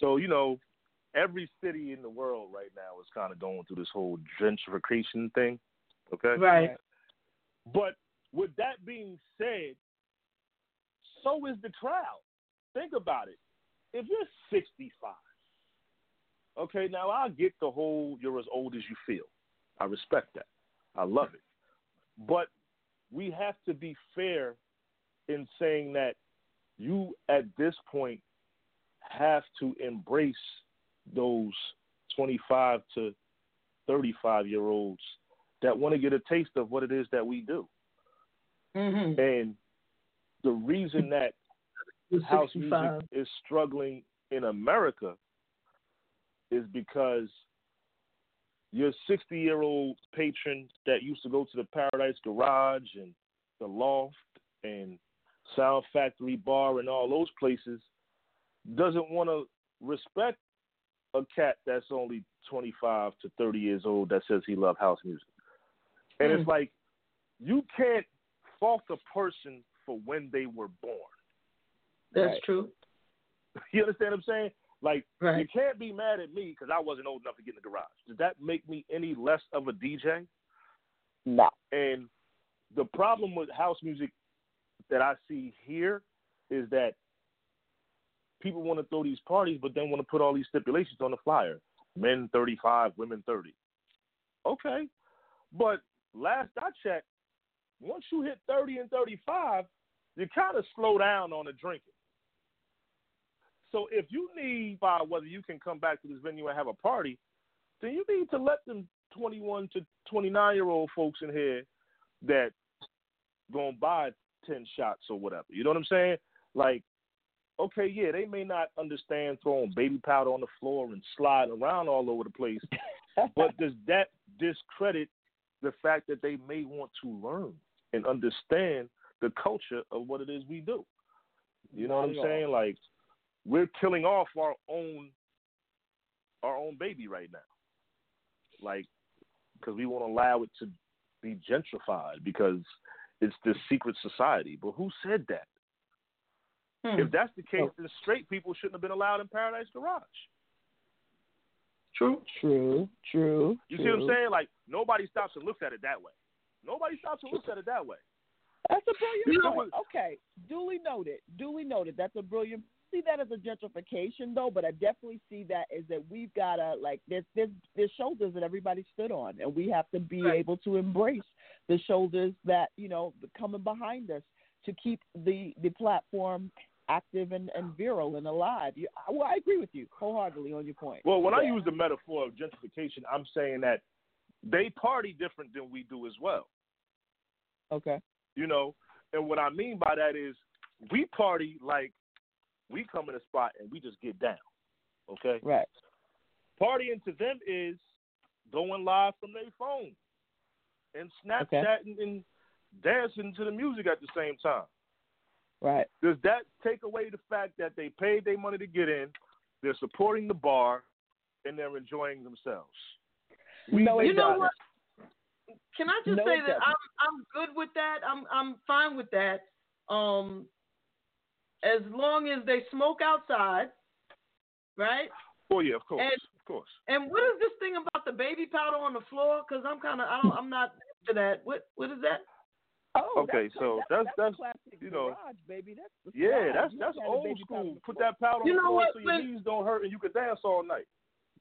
So you know, every city in the world right now is kind of going through this whole gentrification thing. Okay, Right. but with that being said, so is the crowd. Think about it. If you're 65, okay, now I get the whole you're as old as you feel. I respect that. I love it. But we have to be fair in saying that you, at this point, have to embrace those 25 to 35 year olds that want to get a taste of what it is that we do. Mm-hmm. And the reason that [LAUGHS] house music is struggling in America is because your 60 year old patron that used to go to the Paradise Garage and the Loft and Sound Factory Bar and all those places doesn't want to respect a cat that's only 25 to 30 years old that says he loves house music. And Hmm. it's like, you can't fault a person for when they were born. That's Right. true. [LAUGHS] You understand what I'm saying? Like, you can't be mad at me because I wasn't old enough to get in the garage. Did that make me any less of a DJ? No. And the problem with house music that I see here is that people want to throw these parties, but then want to put all these stipulations on the flyer: men 35, women 30. Okay, but last I checked, once you hit 30 and 35, you kind of slow down on the drinking. So if you need by whether you can come back to this venue and have a party, then you need to let them 21 to 29 year old folks in here that gonna buy 10 shots or whatever. You know what I'm saying? Like, okay, yeah, they may not understand throwing baby powder on the floor and sliding around all over the place, [LAUGHS] but does that discredit the fact that they may want to learn and understand the culture of what it is we do? You know what I'm saying? Like we're killing off our own our own baby right now. Like because we won't allow it to be gentrified because it's this secret society. But who said that? Hmm. If that's the case, then straight people shouldn't have been allowed in Paradise Garage. True. True, true. You see what I'm saying? Like nobody stops and looks at it that way. Nobody stops and looks at it that way. That's a brilliant You know point. Okay, duly noted. Duly noted. That's a brilliant. See that as a gentrification though, but I definitely see that as that we've gotta like there's there's there's shoulders that everybody stood on, and we have to be Right. able to embrace the shoulders that you know coming behind us to keep the the platform active and, and virile and alive. You, I, well, I agree with you wholeheartedly on your point. Well, when I use the metaphor of gentrification, I'm saying that they party different than we do as well. okay, You know, and what I mean by that is we party like we come in a spot and we just get down. Okay? right, Partying to them is going live from their phone and Snapchatting and dancing to the music at the same time. right. Does that take away the fact that they paid their money to get in, they're supporting the bar, and they're enjoying themselves? We No, it You know what? Can I just No, say that doesn't. I'm I'm good with that. I'm I'm fine with that. Um, as long as they smoke outside, right? Oh yeah, of course, And- of course. And what is this thing about the baby powder on the floor? Because I'm kind of I don't I'm not into that. What what is that? Oh, Okay, that's, so that's, that's- that's, that's, classic you know, garage, baby. That's Yeah, that's You that's old school. Put that powder on You the know floor what, so your when- knees don't hurt and you can dance all night.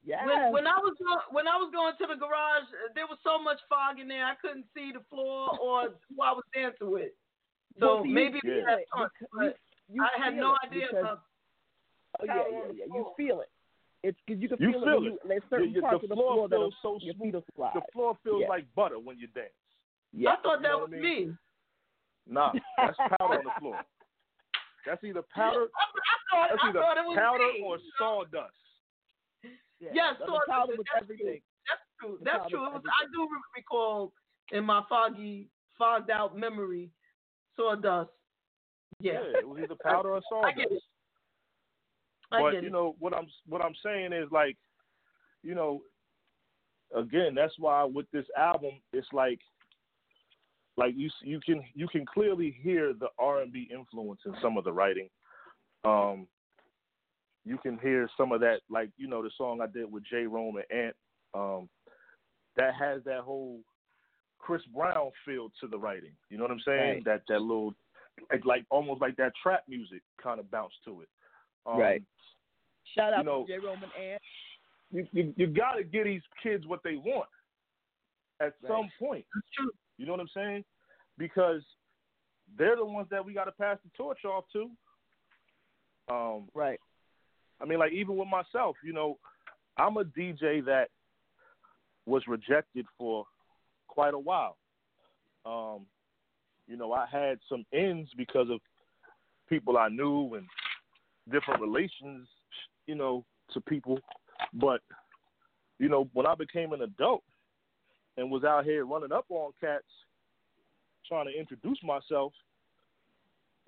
Yes. When, when I was going, when I was going to the garage, uh, there was so much fog in there I couldn't see the floor or who I was dancing with. So Well, see, maybe feel that's it on, because but you I had no idea because- about Oh yeah, yeah, yeah. You feel it. It's because you can You feel, feel it. It. you, there's certain The- the parts of the floor floor that feels are, so your smooth. feet will slide. The floor feels Yeah. like butter when you dance. Yeah. I thought You that know was I mean? me. Nah, that's powder on the floor. That's either [LAUGHS] powder, I, I thought, that's I either thought it was powder me. or sawdust. Yeah. Yes, the, so the powder that's with true. everything. That's true. That's true. It was, I do recall in my foggy, fogged out memory, sawdust. Yeah, it was either powder or I sawdust. get it. I but you know what I'm what I'm saying is like, you know, again that's why with this album it's like, like you you can you can clearly hear the R and B influence in some of the writing. Um, you can hear some of that like you know the song I did with J Rome and Ant. Um, that has that whole Chris Brown feel to the writing. You know what I'm saying? Right. That that little like, like almost like that trap music kind of bounce to it. Um, Right. Shout out you know- to J. Roman and you you, you got to give these kids what they want at Right. some point. That's true. You know what I'm saying? Because they're the ones that we got to pass the torch off to. Um, right. I mean, like even with myself, you know, I'm a DJ that was rejected for quite a while. Um, you know, I had some ends because of people I knew and different relations, you know, to people. But, you know, when I became an adult and was out here running up on cats trying to introduce myself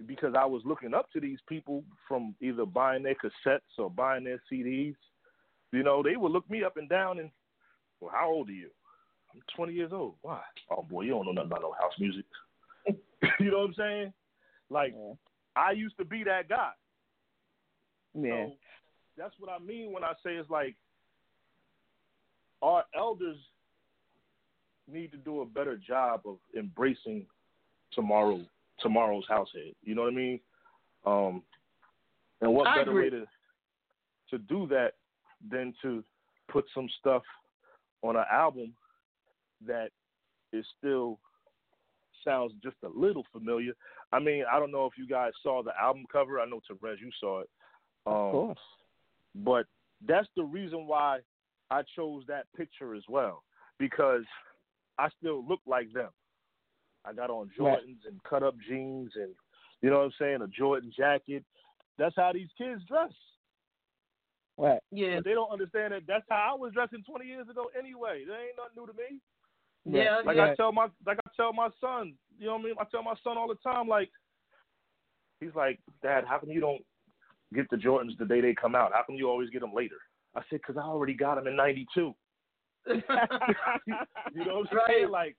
because I was looking up to these people from either buying their cassettes or buying their CDs, you know, they would look me up and down and, well, how old are you? I'm 20 years old. Why? Oh, boy, you don't know nothing about no house music. [LAUGHS] you know what I'm saying? Like, Yeah. I used to be that guy. Yeah. So that's what I mean when I say it's like our elders need to do a better job of embracing tomorrow tomorrow's househead. You know what I mean? Um, and what I better agree. way to to do that than to put some stuff on an album that is still sounds just a little familiar. I mean, I don't know if you guys saw the album cover. I know Terez, you saw it. Um, Of course. but that's the reason why I chose that picture as well because I still look like them. I got on Jordans Right. and cut up jeans and you know what I'm saying, a Jordan jacket. That's how these kids dress. What? Yeah. But they don't understand that that's how I was dressing 20 years ago anyway. That ain't nothing new to me. Yeah. Like yeah. I tell my like I tell my son, you know what I mean? I tell my son all the time, like he's like, Dad, how come you don't get the Jordans the day they come out? How come you always get them later? I said, because I already got them in '92. [LAUGHS] you know what I'm saying? Right. Like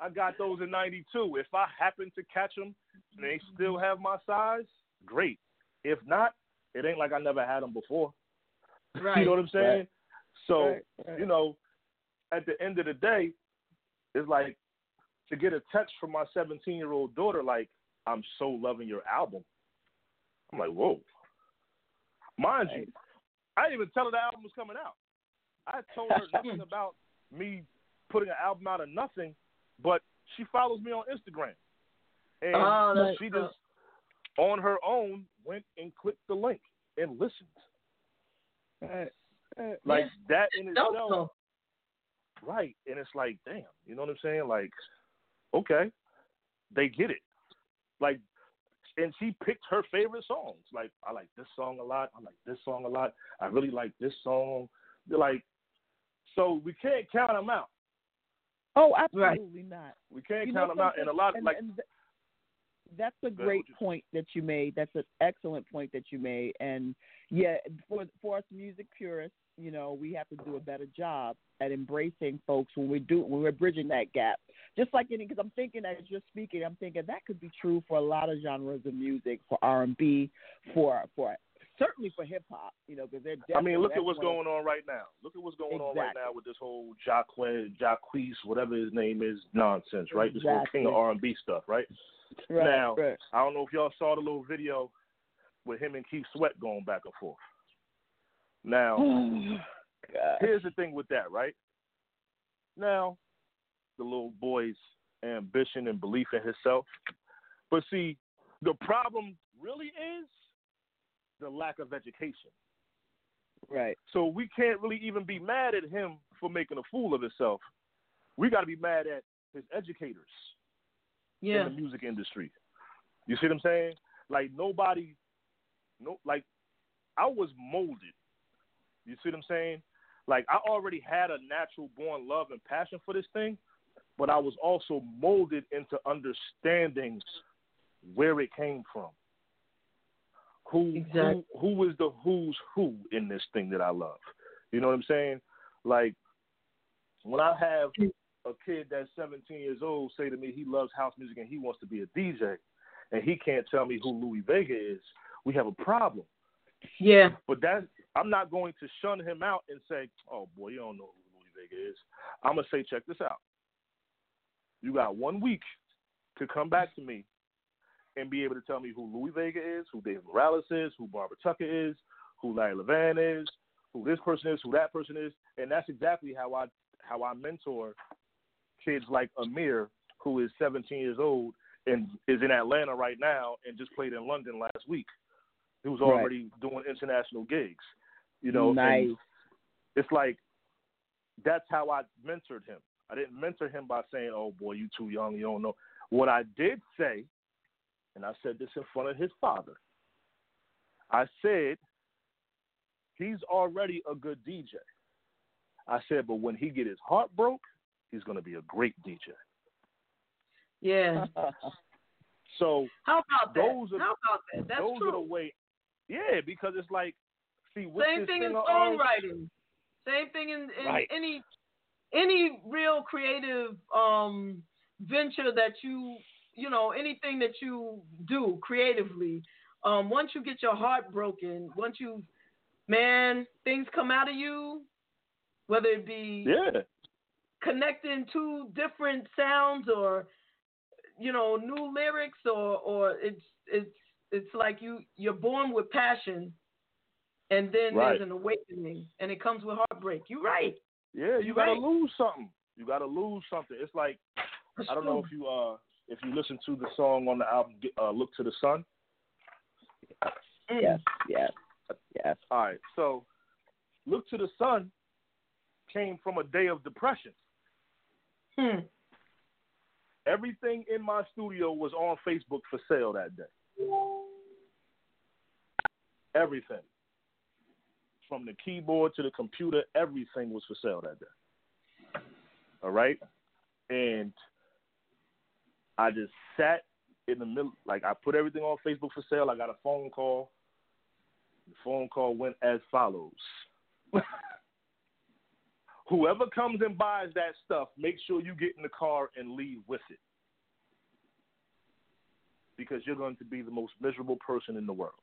I got those in '92. If I happen to catch them and they still have my size, great. If not, it ain't like I never had them before. right. [LAUGHS] You know what I'm saying? Right. So right. you know, at the end of the day, it's like to get a text from my 17 year old daughter, like, I'm so loving your album. I'm like, whoa. Mind you, I didn't even tell her the album was coming out. I told her [LAUGHS] nothing about me putting an album out of nothing, but she follows me on Instagram. And Oh, she cool. just, on her own, went and clicked the link and listened. Right, right. Like that in itself. Right? And it's like, damn, you know what I'm saying? Like, okay, they get it. Like, and she picked her favorite songs. Like, I like this song a lot. I like this song a lot. I really like this song. They're like, so we can't count them out. Oh, absolutely not. We can't You count know them out. And a lot, And- like, and th- that's a great point that you made. That's an excellent point that you made. And yeah, for for us music purists, you know, we have to do a better job at embracing folks when we do when we're bridging that gap. Just like any, because I'm thinking as you're speaking, I'm thinking that could be true for a lot of genres of music, for R and B, for for certainly for hip hop. You know, because they're. I mean, look at what's going on right now. Look at what's going on right now with this whole Jacquez, Jacquees, whatever his name is, nonsense, right? This whole king of R and B stuff, right? Right, now, right. I don't know if y'all saw the little video with him and Keith Sweat going back and forth. Now, [SIGHS] God. here's the thing with that, right? Now, the little boy's ambition and belief in himself. But see, the problem really is the lack of education. Right. So we can't really even be mad at him for making a fool of himself. We got to be mad at his educators Yeah. in the music industry. You see what I'm saying? Like nobody, no, like I was molded. You see what I'm saying? Like I already had a natural born love and passion for this thing, but I was also molded into understanding where it came from. Who Exactly. who who is the who's who in this thing that I love? You know what I'm saying? Like when I have a kid that's 17 years old say to me he loves house music and he wants to be a DJ, and he can't tell me who Louie Vega is, we have a problem. Yeah. But that I'm not going to shun him out and say, "Oh boy, you don't know who Louie Vega is." I'm gonna say, "Check this out. You got one week to come back to me and be able to tell me who Louie Vega is, who David Morales is, who Barbara Tucker is, who Larry Levan is, who this person is, who that person is, and that's exactly how I how I mentor kids like Amir, who is 17 years old and is in Atlanta right now and just played in London last week. He was Right. already doing international gigs, you know. and Nice. It's like that's how I mentored him. I didn't mentor him by saying, "Oh boy, you too young, you don't know." What I did say, and I said this in front of his father. I said, "He's already a good DJ." I said, "But when he get his heart broke, he's going to be a great DJ." Yeah. [LAUGHS] So How about that? Those are- How about that? That's those true. are the way. Yeah, because it's like, see, Same thing in songwriting. Same thing in, in Right. any any real creative um venture that you you know anything that you do creatively. Um, once you get your heart broken, once you man things come out of you, whether it be Yeah, connecting two different sounds or you know new lyrics or or it's it's it's like you you're born with passion and then Right. there's an awakening and it comes with heartbreak you're right yeah, you You're got to right. lose something. You got to lose something. It's like I don't know if you uh if you listen to the song on the album uh, "Look to the Sun." Yes, yes, yes. All right, so "Look to the Sun" came from a day of depression. Hmm. Everything in my studio was on Facebook for sale that day. Everything. from the keyboard to the computer, everything was for sale that day. All right, and I just sat in the middle, like I put everything on Facebook for sale. I got a phone call. The phone call went as follows. [LAUGHS] Whoever comes and buys that stuff, make sure you get in the car and leave with it. Because you're going to be the most miserable person in the world.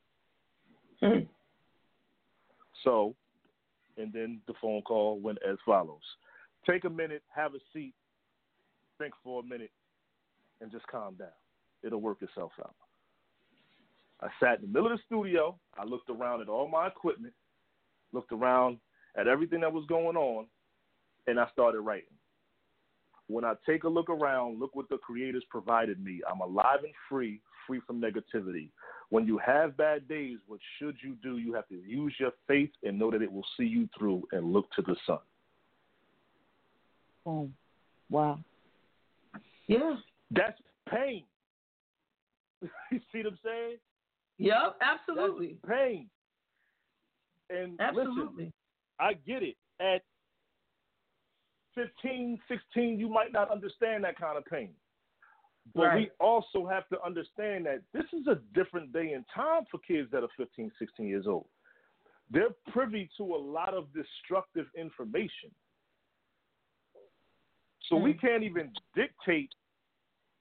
Mm-hmm. So, and then the phone call went as follows Take a minute, have a seat, think for a minute, and just calm down. It'll work itself out. I sat in the middle of the studio. I looked around at all my equipment, looked around at everything that was going on, and I started writing. When I take a look around, look what the creators provided me. I'm alive and free, free from negativity. When you have bad days, what should you do? You have to use your faith and know that it will see you through and look to the sun. Boom. Wow. Yeah. That's pain. [LAUGHS] you see what I'm saying? Yep. Absolutely. That's pain. And Absolutely. listen, I get it. At 15, 16, you might not understand that kind of pain. But Right. we also have to understand that this is a different day and time for kids that are 15, 16 years old. They're privy to a lot of destructive information. So we Hmm. can't even dictate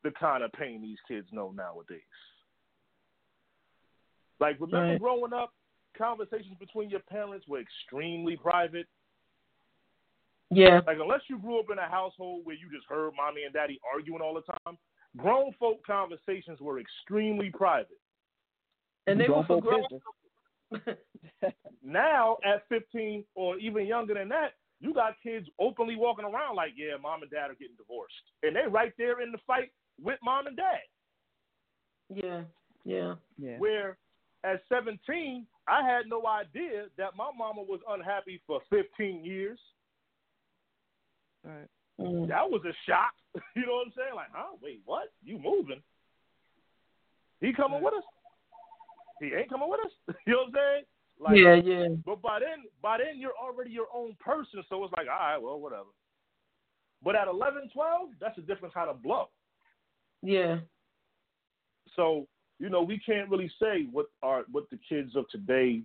the kind of pain these kids know nowadays. Like, remember Right. growing up, conversations between your parents were extremely private. Yeah. Like, unless you grew up in a household where you just heard mommy and daddy arguing all the time, grown folk conversations were extremely private. And they were for folk grown. business. [LAUGHS] Now, at 15 or even younger than that, you got kids openly walking around like, yeah, mom and dad are getting divorced. And they right there in the fight with mom and dad. yeah. Yeah. Yeah. Where at 17, I had no idea that my mama was unhappy for 15 years. Right. Mm. That was a shock. [LAUGHS] You know what I'm saying? Like, huh? Wait, what? You moving? He coming with us? He ain't coming with us? [LAUGHS] you know what I'm saying? Like, yeah. Yeah. But by then, by then you're already your own person, so it's like, all right, well, whatever. But at 11, 12, that's a different kind of blow. Yeah. So you know, we can't really say what are what the kids of today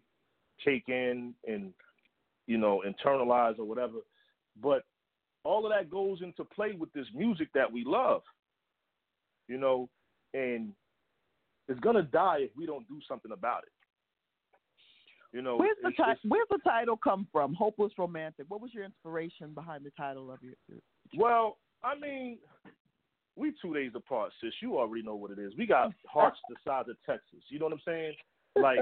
take in and you know internalize or whatever. But all of that goes into play with this music that we love. You know, and it's gonna die if we don't do something about it. You know, Where's the it's- ti- it's- Where's the title come from? Hopeless Romantic. What was your inspiration behind the title of your? your Well, I mean, we two days apart, sis. You already know what it is. We got [LAUGHS] hearts the size of Texas. You know what I'm saying? Like,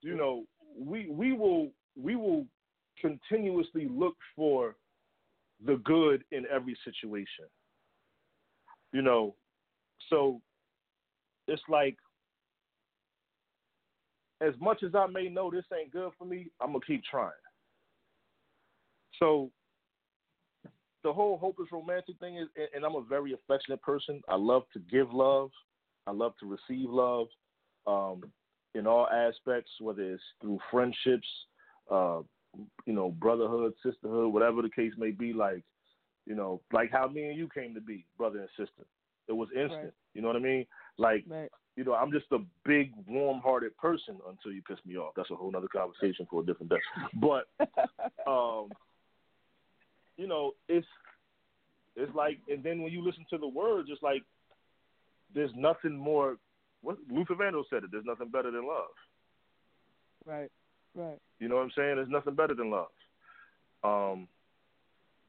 you know, we we will we will continuously look for the good in every situation. You know, so it's like as much as I may know this ain't good for me, I'm gonna keep trying. So the whole hopeless romantic thing is, and- I'm a very affectionate person. I love to give love. I love to receive love, um, in all aspects, whether it's through friendships, uh, you know, brotherhood, sisterhood, whatever the case may be. Like, you know, like how me and you came to be, brother and sister. It was instant. Right. You know what I mean? Like, right. you know, I'm just a big, warm-hearted person until you piss me off. That's a whole nother conversation for a different day. But [LAUGHS] um, you know, it's it's like, and then when you listen to the words, it's like there's nothing more. What Luther Vandross said it. There's nothing better than love. right. Right. You know what I'm saying? There's nothing better than love. Um,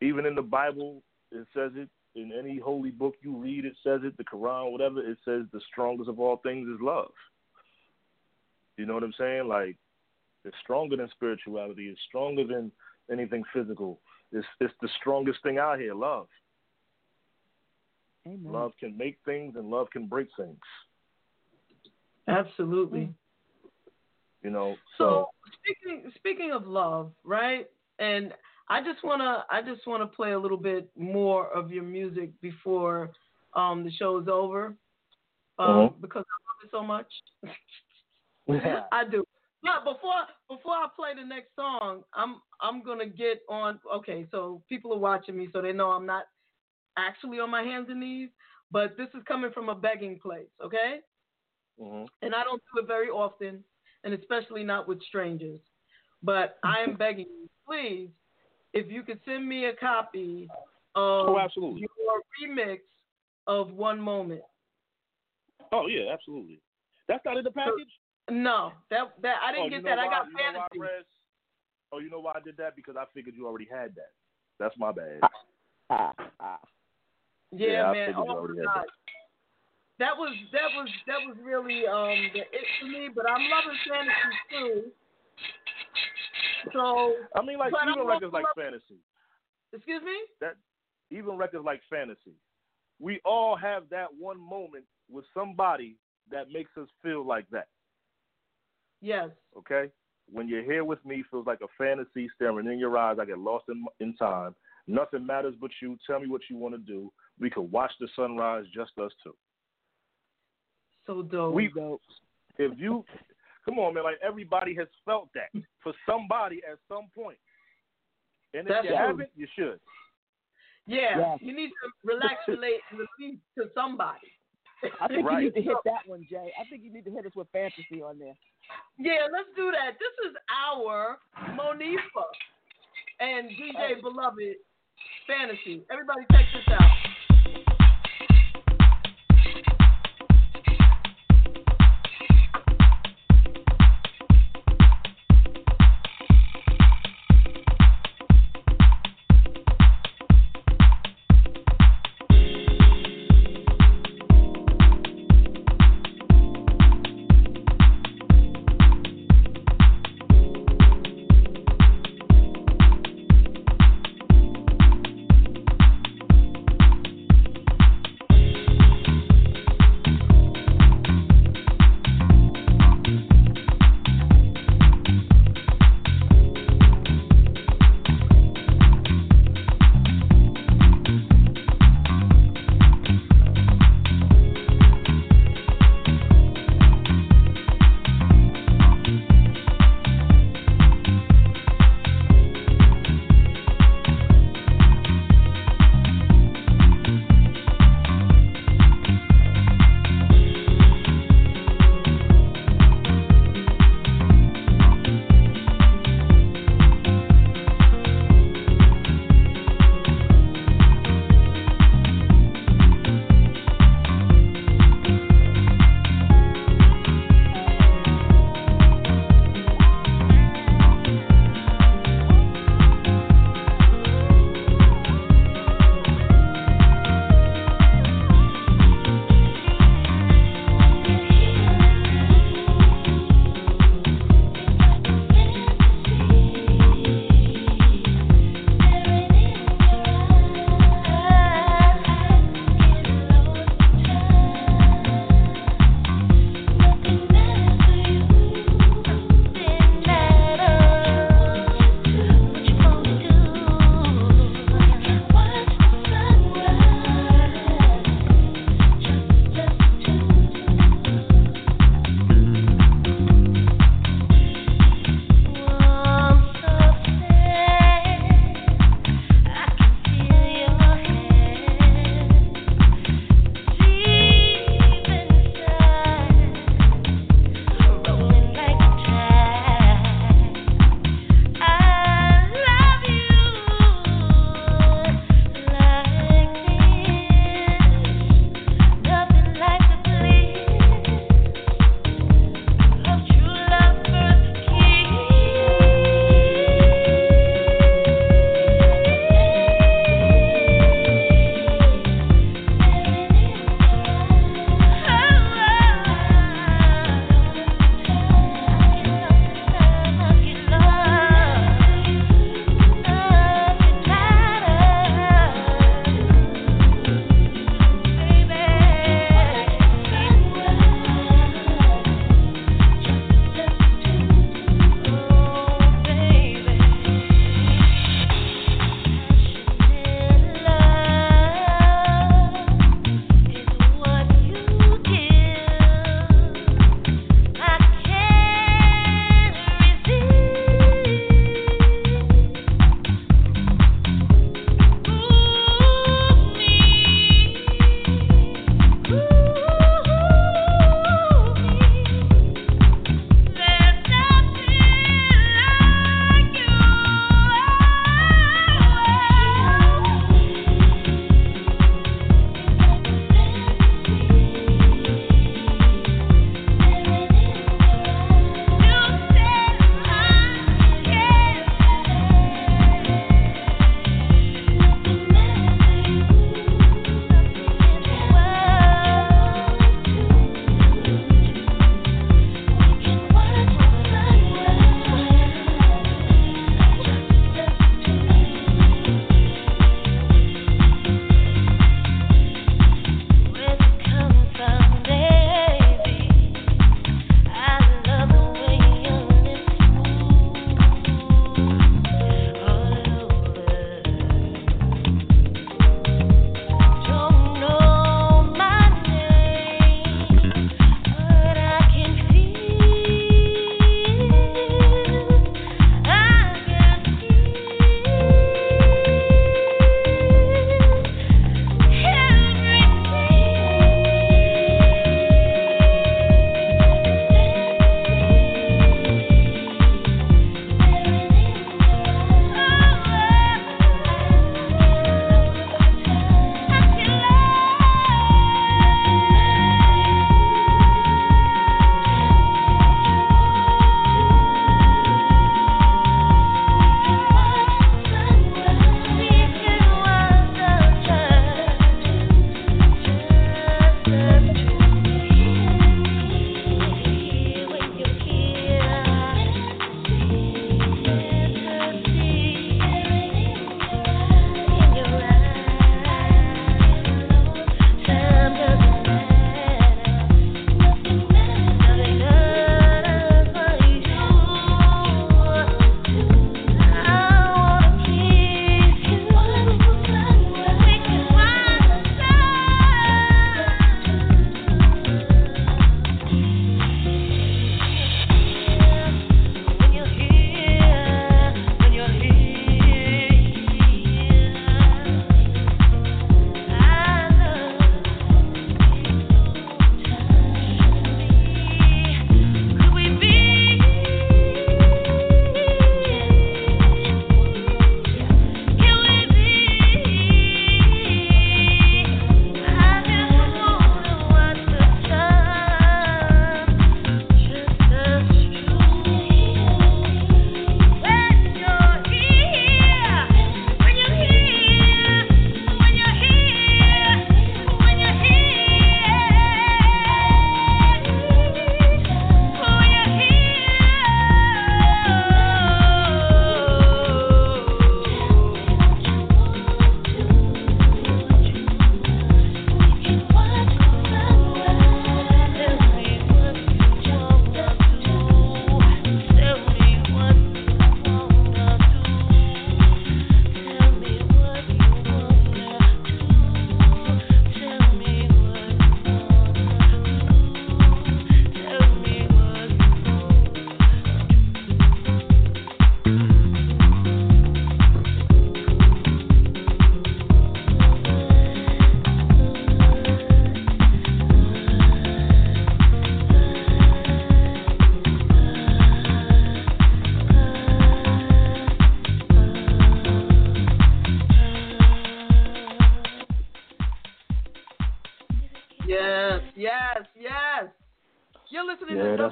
even in the Bible, it says it. In any holy book you read, it says it. The Quran, whatever, it says the strongest of all things is love. You know what I'm saying? Like, it's stronger than spirituality. It's stronger than anything physical. It's it's the strongest thing out here. Love. Amen. Love can make things, and love can break things. Absolutely. You know. So speaking speaking of love, right? And I just wanna I just wanna play a little bit more of your music before um, the show is over, um, Uh-huh. because I love it so much. Yeah. [LAUGHS] I do. But before before I play the next song, I'm I'm gonna get on. Okay, so people are watching me, so they know I'm not actually on my hands and knees, but this is coming from a begging place. Okay, hmm and I don't do it very often, and especially not with strangers. But [LAUGHS] I am begging you, please, if you could send me a copy of Oh, absolutely. your remix of One Moment. Oh yeah, absolutely. That's not in the package. No, that that I didn't oh, get you know that. I why? got you know fantasy. Rez? Oh, you know why I did that? Because I figured you already had that. That's my bad. Ah, ah. Yeah, Yeah, man. Oh my God. That was that was that was really um the it for me, but I'm loving fantasy too. So I mean, like even records like loving- fantasy. excuse me? That even records like fantasy. We all have that one moment with somebody that makes us feel like that. Yes. Okay. When you're here with me, feels like a fantasy staring in your eyes. I get lost in in time. Nothing matters but you. Tell me what you want to do. We could watch the sunrise, just us two. So dope. We, if you, come on, man, like everybody has felt that for somebody at some point. And if That's you true. haven't, you should. yeah, Yes. you need to relax relate release to somebody. I think Right. you need to hit that one, Jay. I think you need to hit us with fantasy on there. Yeah, let's do that. This is our Monifah and DJ Beloved Fantasy. Everybody check this out.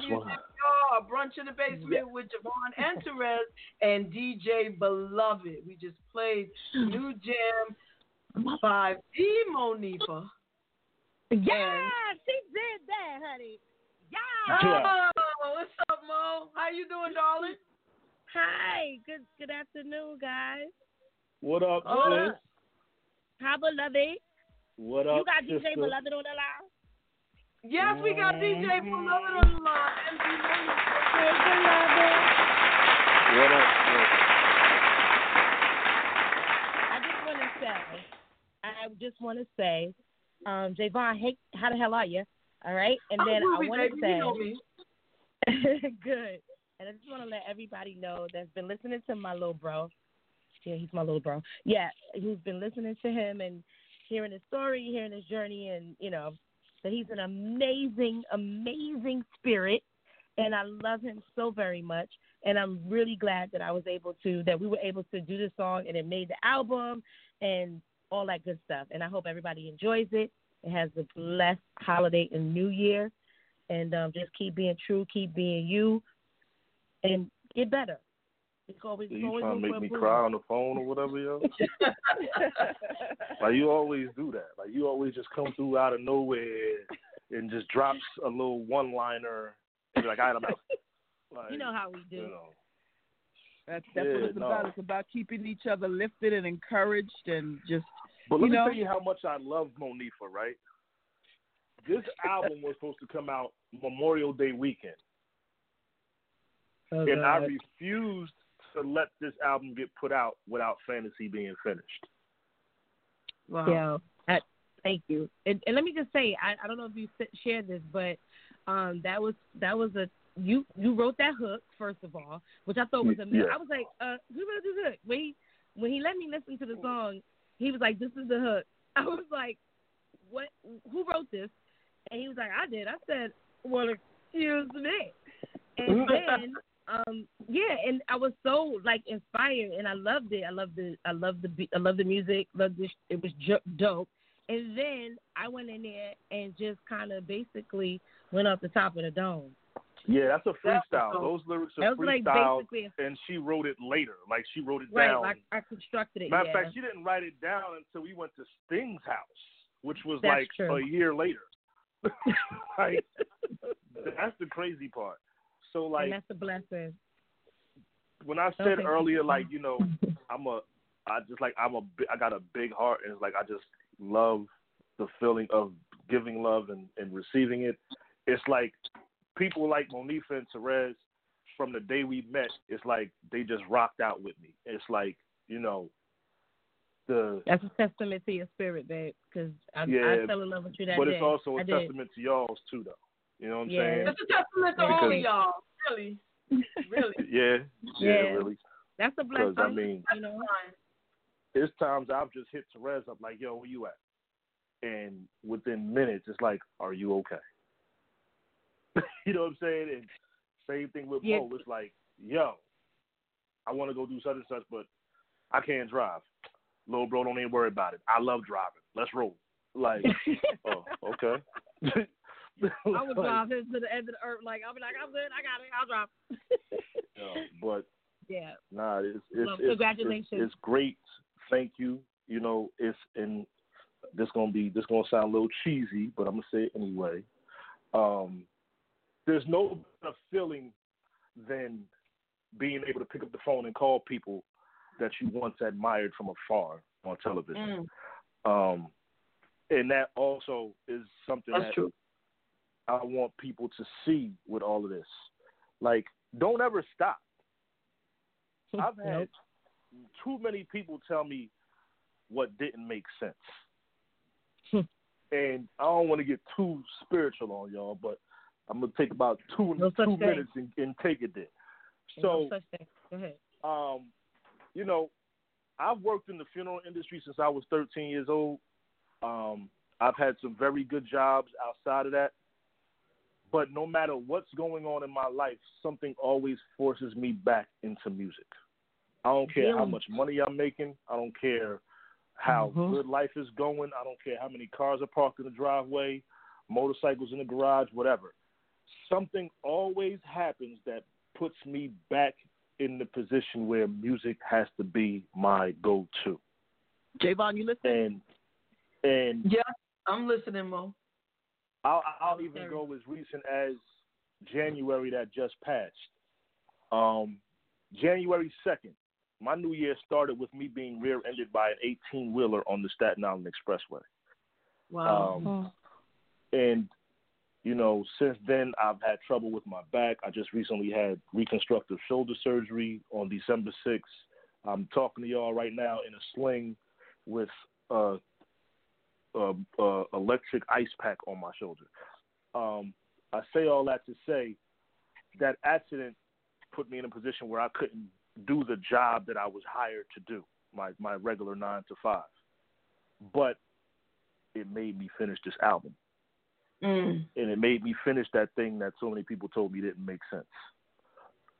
That's WCR, why- Brunch in the Basement with JaVonne and Terez and DJ Beloved. We just played New Jam by D. Monifah. Yeah, she did that, honey. Yeah. Oh, what's up, Mo? How you doing, darling? Hi. Good good afternoon, guys. What up, Oh. sis? How beloved? What up, You got DJ sister? Beloved on the line? Yes, we got DJ Beloved on the line. and D. Monifah. Hey, beloved. What up, sis? I just want to say, I just want to say, um, JaVonne, hey, how the hell are you? All right, and I'm then I want baby. to You know say, [LAUGHS] good. And I just want to let everybody know that's been listening to my little bro. Yeah, he's my little bro. Yeah, who's been listening to him and hearing his story, hearing his journey, and you know that he's an amazing, amazing spirit, and I love him so very much. And I'm really glad that I was able to that we were able to do this song and it made the album and all that good stuff. And I hope everybody enjoys it. It has a blessed holiday and New Year, and um, just keep being true, keep being you, and get better. It's always, So you always trying to make me improvement. cry on the phone or whatever, yo? [LAUGHS] like you always do that. Like you always just come through out of nowhere and just drops a little one liner and like, "I don't [LAUGHS] know." Like, You know how we do. You know. That's that's what Yeah, it's about. no. It's about keeping each other lifted and encouraged and just But let you me know. tell you how much I love Monifah, right? This album was supposed to come out Memorial Day weekend. Oh, and I refused to let this album get put out without Fantasy being finished. Wow. Yeah. I, thank you. And, and let me just say, I, I don't know if you shared this, but um, that was that was a you you wrote that hook first of all, which I thought was amazing. Yeah. I was like, uh, who wrote this hook? When he when he let me listen to the song, he was like, this is the hook. [LAUGHS] I was like, what? Who wrote this? And he was like, I did. I said, well, excuse me. And [LAUGHS] then um yeah and i was so like inspired and i loved it i loved the i loved the i loved the music loved this it was jo- dope and then i went in there and just kind of basically went up the top of the dome Yeah, that's a That was freestyle. Those lyrics are like freestyle, basically and she wrote it later. Like she wrote it right down. like i constructed it Matter yeah of fact, she didn't write it down until we went to Sting's house, which was That's like true. a year later. [LAUGHS] like [LAUGHS] that's the crazy part. So like and that's a blessing when I Okay. said earlier, like you know, [LAUGHS] I'm a, I just like I'm a, I got a big heart, and it's like I just love the feeling of giving love and and receiving it. It's like people like Monifah and Terez from the day we met. It's like they just rocked out with me. It's like you know, the that's a testament to your spirit babe because I, Yeah, I fell in love with you that but day it's also a I did. testament to y'all's too, though. You know what I'm Yeah. saying? It's a testament to all of y'all. Really. Really. [LAUGHS] Yeah, yeah, Yeah. really. that's a blessing Because I mean, you know there's times I've just hit Terez up like, "Yo, where you at?" And within minutes, it's like, "Are you okay?" [LAUGHS] you know what I'm saying? And same thing with Yeah. Mo. It's like, "Yo, I want to go do such and such, but I can't drive." Little bro, don't even worry about it. I love driving. Let's roll. Like, [LAUGHS] oh, okay. [LAUGHS] I would drive him to the end of the earth. Like I'll be like, I'm good. I got it. I'll drive. [LAUGHS] Yeah, but [LAUGHS] yeah. Nah, it's it's, Well, it's congratulations. It's, it's great. Thank you. You know, it's and this gonna be this gonna sound a little cheesy, but I'm gonna say it anyway. Um, there's no better feeling than being able to pick up the phone and call people that you once admired from afar on television. Mm. Um, and that also is something That's that true. I want people to see with all of this. Like, don't ever stop. [LAUGHS] I've had too many people tell me what didn't make sense. and I don't want to get too spiritual on y'all, but I'm gonna take about two No two minutes and, and take it there. So, such thing. Go ahead. um, you know, I've worked in the funeral industry since I was 13 years old. Um, I've had some very good jobs outside of that. But no matter what's going on in my life, something always forces me back into music. I don't care how much money I'm making. I don't care how Mhm. good life is going. I don't care how many cars are parked in the driveway motorcycles in the garage, whatever. Something always happens that puts me back in the position where music has to be my go-to. JaVonne, you listen? And and Yeah, I'm listening, Mo. I'll, I'll even go as recent as January that just passed. Um, January 2nd, my new year started with me being rear ended by an 18 wheeler on the Staten Island Expressway. Wow. Um, and, you know, since then, I've had trouble with my back. I just recently had reconstructive shoulder surgery on December 6th. I'm talking to y'all right now in a sling with a, a, a electric ice pack on my shoulder. Um, I say all that to say that accident put me in a position where I couldn't do the job that I was hired to do, my my regular nine to five. But it made me finish this album, Mm. and it made me finish that thing that so many people told me didn't make sense.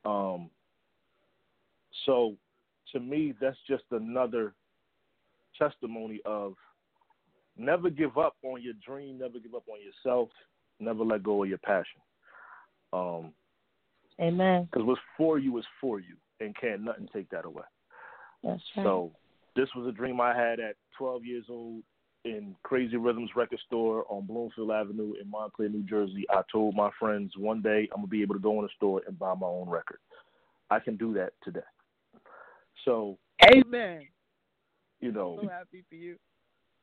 Um. So, to me, that's just another testimony of never give up on your dream, never give up on yourself, never let go of your passion. Um, Amen. because what's for you is for you, and can't nothing take that away. That's right. So this was a dream I had at 12 years old in Crazy Rhythms Record Store on Bloomfield Avenue in Montclair, New Jersey. I told my friends one day I'm gonna be able to go in a store and buy my own record. I can do that today. So Amen. you know, So happy for you.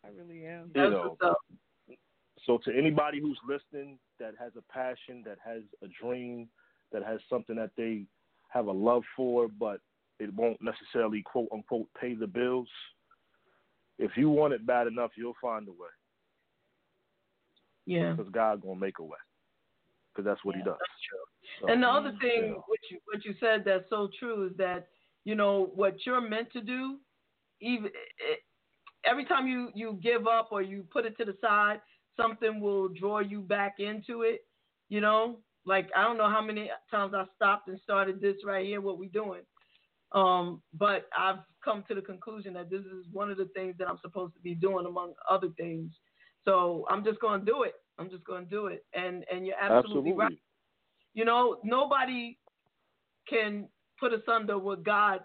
I really am. you know. So to anybody who's listening that has a passion, that has a dream, that has something that they have a love for, but it won't necessarily quote unquote pay the bills. If you want it bad enough, you'll find a way. Yeah. Because God gonna make a way. Because that's what He does. So, And the other thing, know, what you what you said that's so true is that you know what you're meant to do. Even it, every time you you give up or you put it to the side, something will draw you back into it. You know, like I don't know how many times I stopped and started this right here. What we doing? Um, but I've come to the conclusion that this is one of the things that I'm supposed to be doing among other things. So I'm just going to do it. I'm just going to do it. And and you're absolutely, absolutely. right. You know, nobody can put asunder what God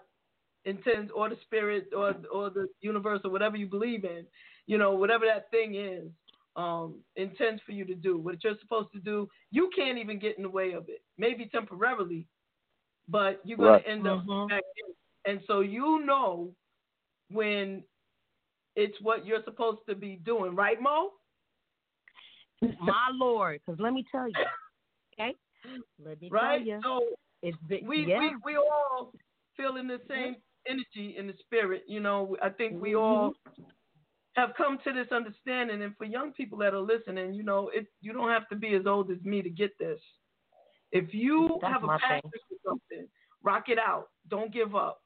intends, or the spirit, or or the universe, or whatever you believe in. You know, whatever that thing is, um, intends for you to do. What you're supposed to do, you can't even get in the way of it. Maybe temporarily, but you're gonna Right. end up Mhm. back in. And so you know when it's what you're supposed to be doing, right, Mo? My Lord, because let me tell you, okay? Let me Right. tell you, So it's big. we, yeah. we we all feeling the same energy in the spirit. You know, I think we all have come to this understanding. And for young people that are listening, you know, it you don't have to be as old as me to get this. If you That's have a passion thing. for something, rock it out. Don't give up.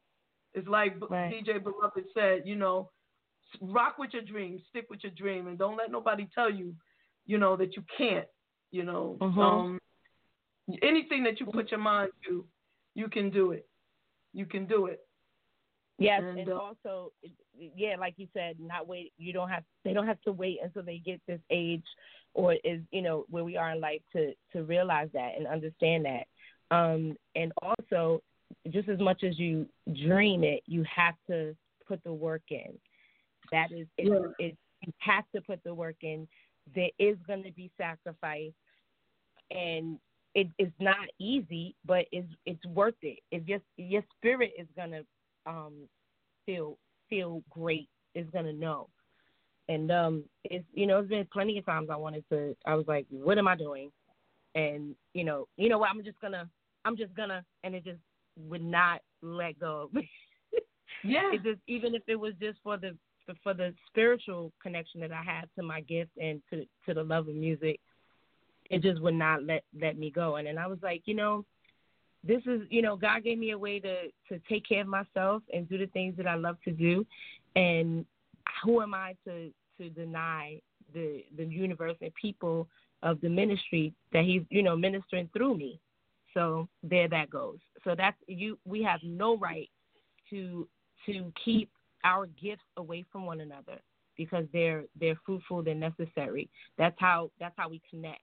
It's like Right. DJ Beloved said, you know, rock with your dream, stick with your dream, and don't let nobody tell you, you know, that you can't. You know, Mhm. um, anything that you put your mind to, you can do it. You can do it. Yes, And, and, uh, also, yeah, like you said, not wait. You don't have. They don't have to wait until they get this age, or is you know where we are in life to to realize that and understand that. Um, and also, just as much as you dream it, you have to put the work in. That is, it, Yeah. it you have to put the work in. There is going to be sacrifice, and it is not easy, but it's it's worth it. It's just your spirit is gonna um feel feel great. Is gonna know, and um it's you know it's been plenty of times I wanted to. I was like, what am I doing? And you know you know what I'm just gonna I'm just gonna and it just would not let go. [LAUGHS] Yeah. it just even if it was just for the for the spiritual connection that I have to my gift and to to the love of music, it just would not let let me go. And then I was like, you know, this is you know God gave me a way to to take care of myself and do the things that I love to do, and who am I to to deny the the universe and people of the ministry that He's you know ministering through me. So there that goes. So that's you. We have no right to to keep our gifts away from one another. because they're they're fruitful, they're necessary. That's how that's how we connect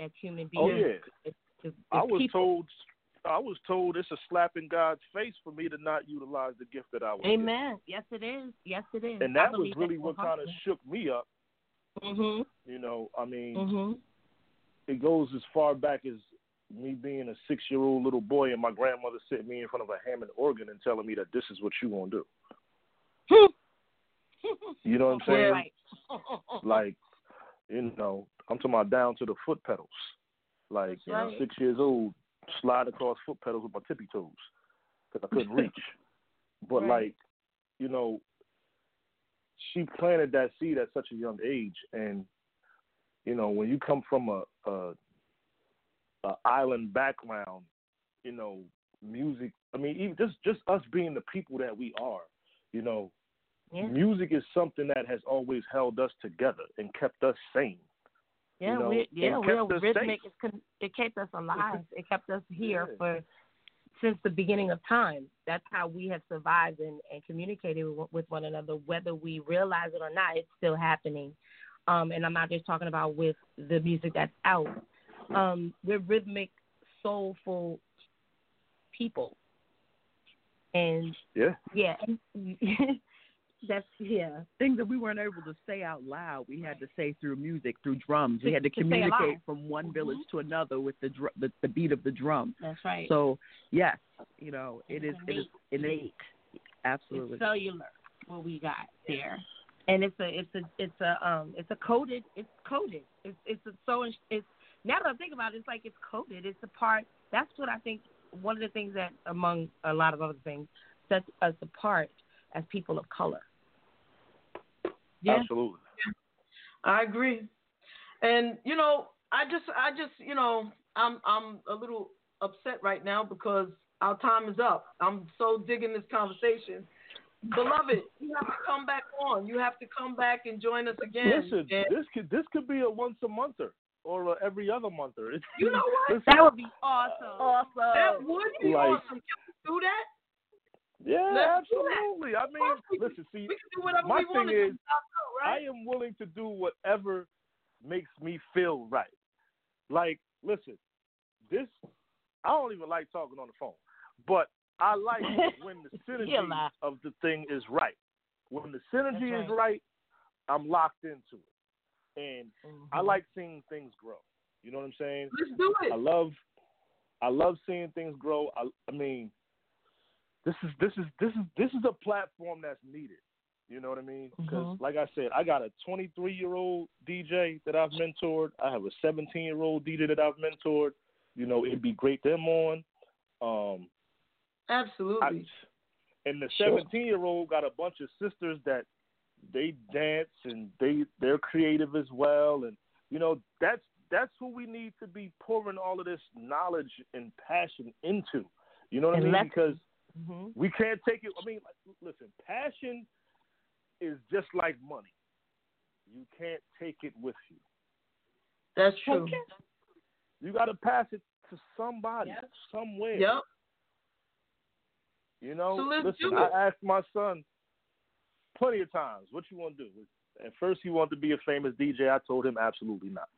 as human oh, beings. Oh yeah. As- as- I was people. told I was told it's a slap in God's face for me to not utilize the gift that I was given. Amen. Yes, it is. Yes, it is. And that was really what kind of shook me up. Mhm. You know, I mean, Mhm. it goes as far back as me being a six year old little boy and my grandmother sitting me in front of a Hammond organ and telling me that this is what you gonna do. [LAUGHS] You know what I'm saying? Right. [LAUGHS] Like, you know, I'm talking about down to the foot pedals. Like, you know, right. six years old, slide across foot pedals with my tippy toes because I couldn't [LAUGHS] reach. But Right. like, you know, she planted that seed at such a young age, and you know, when you come from a a, a island background, you know, music. I mean, even just just us being the people that we are, you know, Yeah. music is something that has always held us together and kept us sane. Yeah, you know, we, yeah, we're rhythmic. It, it kept us alive. it kept us here Yeah. for since the beginning of time. That's how we have survived and, and communicated with, with one another, whether we realize it or not. It's still happening. Um, and I'm not just talking about with the music that's out. Um, we're rhythmic, soulful people, and Yeah. yeah, [LAUGHS] that's yeah. Things that we weren't able to say out loud, we had to say through music, through drums. We had to to communicate from one Mhm. village to another with the, dr- the the beat of the drum. That's right. So yes, you know, it is it is innate. innate. Absolutely. It's cellular what we got there, and it's a it's a it's a um it's a coded it's coded it's it's a, so it's now that I think about it it's like it's coded it's a part that's what I think one of the things that among a lot of other things sets us apart as people of color. Yeah. Absolutely. I agree. And you know, I just I just, you know, I'm I'm a little upset right now because our time is up. I'm so digging this conversation. Beloved, you have to come back on. You have to come back and join us again. Listen, And this could this could be a once a monther or a every other monther. It's, you know [LAUGHS] what? That would be awesome. That would be Like- awesome. Can we do that? Yeah, absolutely. I mean, listen, see, We can do whatever my thing is. I am willing to do whatever makes me feel right. Like, listen, this I don't even like talking on the phone, but I like [LAUGHS] when the synergy of the thing is right. When the synergy That's is right. right, I'm locked into it, and I Mhm. like seeing things grow. You know what I'm saying? Let's do it. I love, I love seeing things grow. I, I mean, this is this is this is this is a platform that's needed. You know what I mean? Because, Mhm. like I said, I got a 23 year old DJ that I've mentored. I have a 17 year old DJ that I've mentored. You know, it'd be great them on. Um, I, Absolutely. and the Sure. 17 year old got a bunch of sisters that they dance and they they're creative as well. And you know, that's that's who we need to be pouring all of this knowledge and passion into. You know what And I mean? Because Mhm. we can't take it. I mean, listen, passion is just like money. You can't take it with you. That's true. You got to pass it to somebody, Yep. somewhere. Yep. You know, So listen, I asked my son plenty of times, what you want to do? At first, he wanted to be a famous DJ. I told him absolutely not.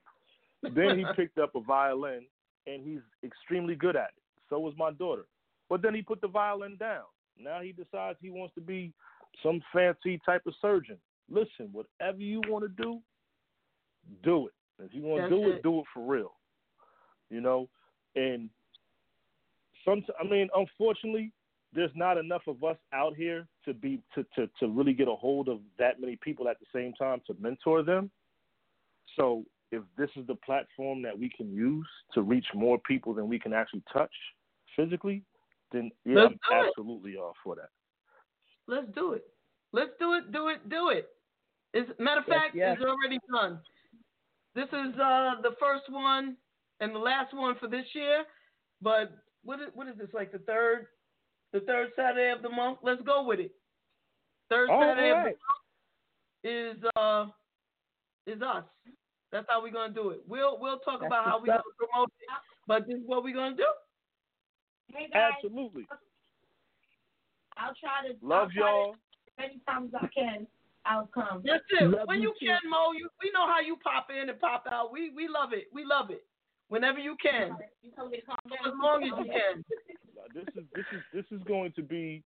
Then he [LAUGHS] picked up a violin, and he's extremely good at it. So was my daughter. But then he put the violin down. Now he decides he wants to be some fancy type of surgeon. Listen, whatever you want to do, do it. If you want to do it, it. do it for real. You know, and some. I mean, unfortunately, there's not enough of us out here to be to, to to really get a hold of that many people at the same time to mentor them. So if this is the platform that we can use to reach more people than we can actually touch physically, then yeah, Let's I'm do it. absolutely all for that. Let's do it. Let's do it. Do it. Do it. it. Is matter of Yes, fact, yes. it's already done. This is uh the first one and the last one for this year. But what is what is this like the third the third Saturday of the month? Let's go with it. Third All Saturday of the month is uh is us. That's how we're gonna do it. We'll we'll talk That's about how we're gonna promote it, but this is what we're gonna do. Hey guys, Absolutely. I'll try to Love try y'all. to as many times as I can. outcome. That's it. Love when you you too. can, Mo, you we know how you pop in and pop out. We we love it. We love it. Whenever you can. You told me to calm As long as you can. This is this is this is going to be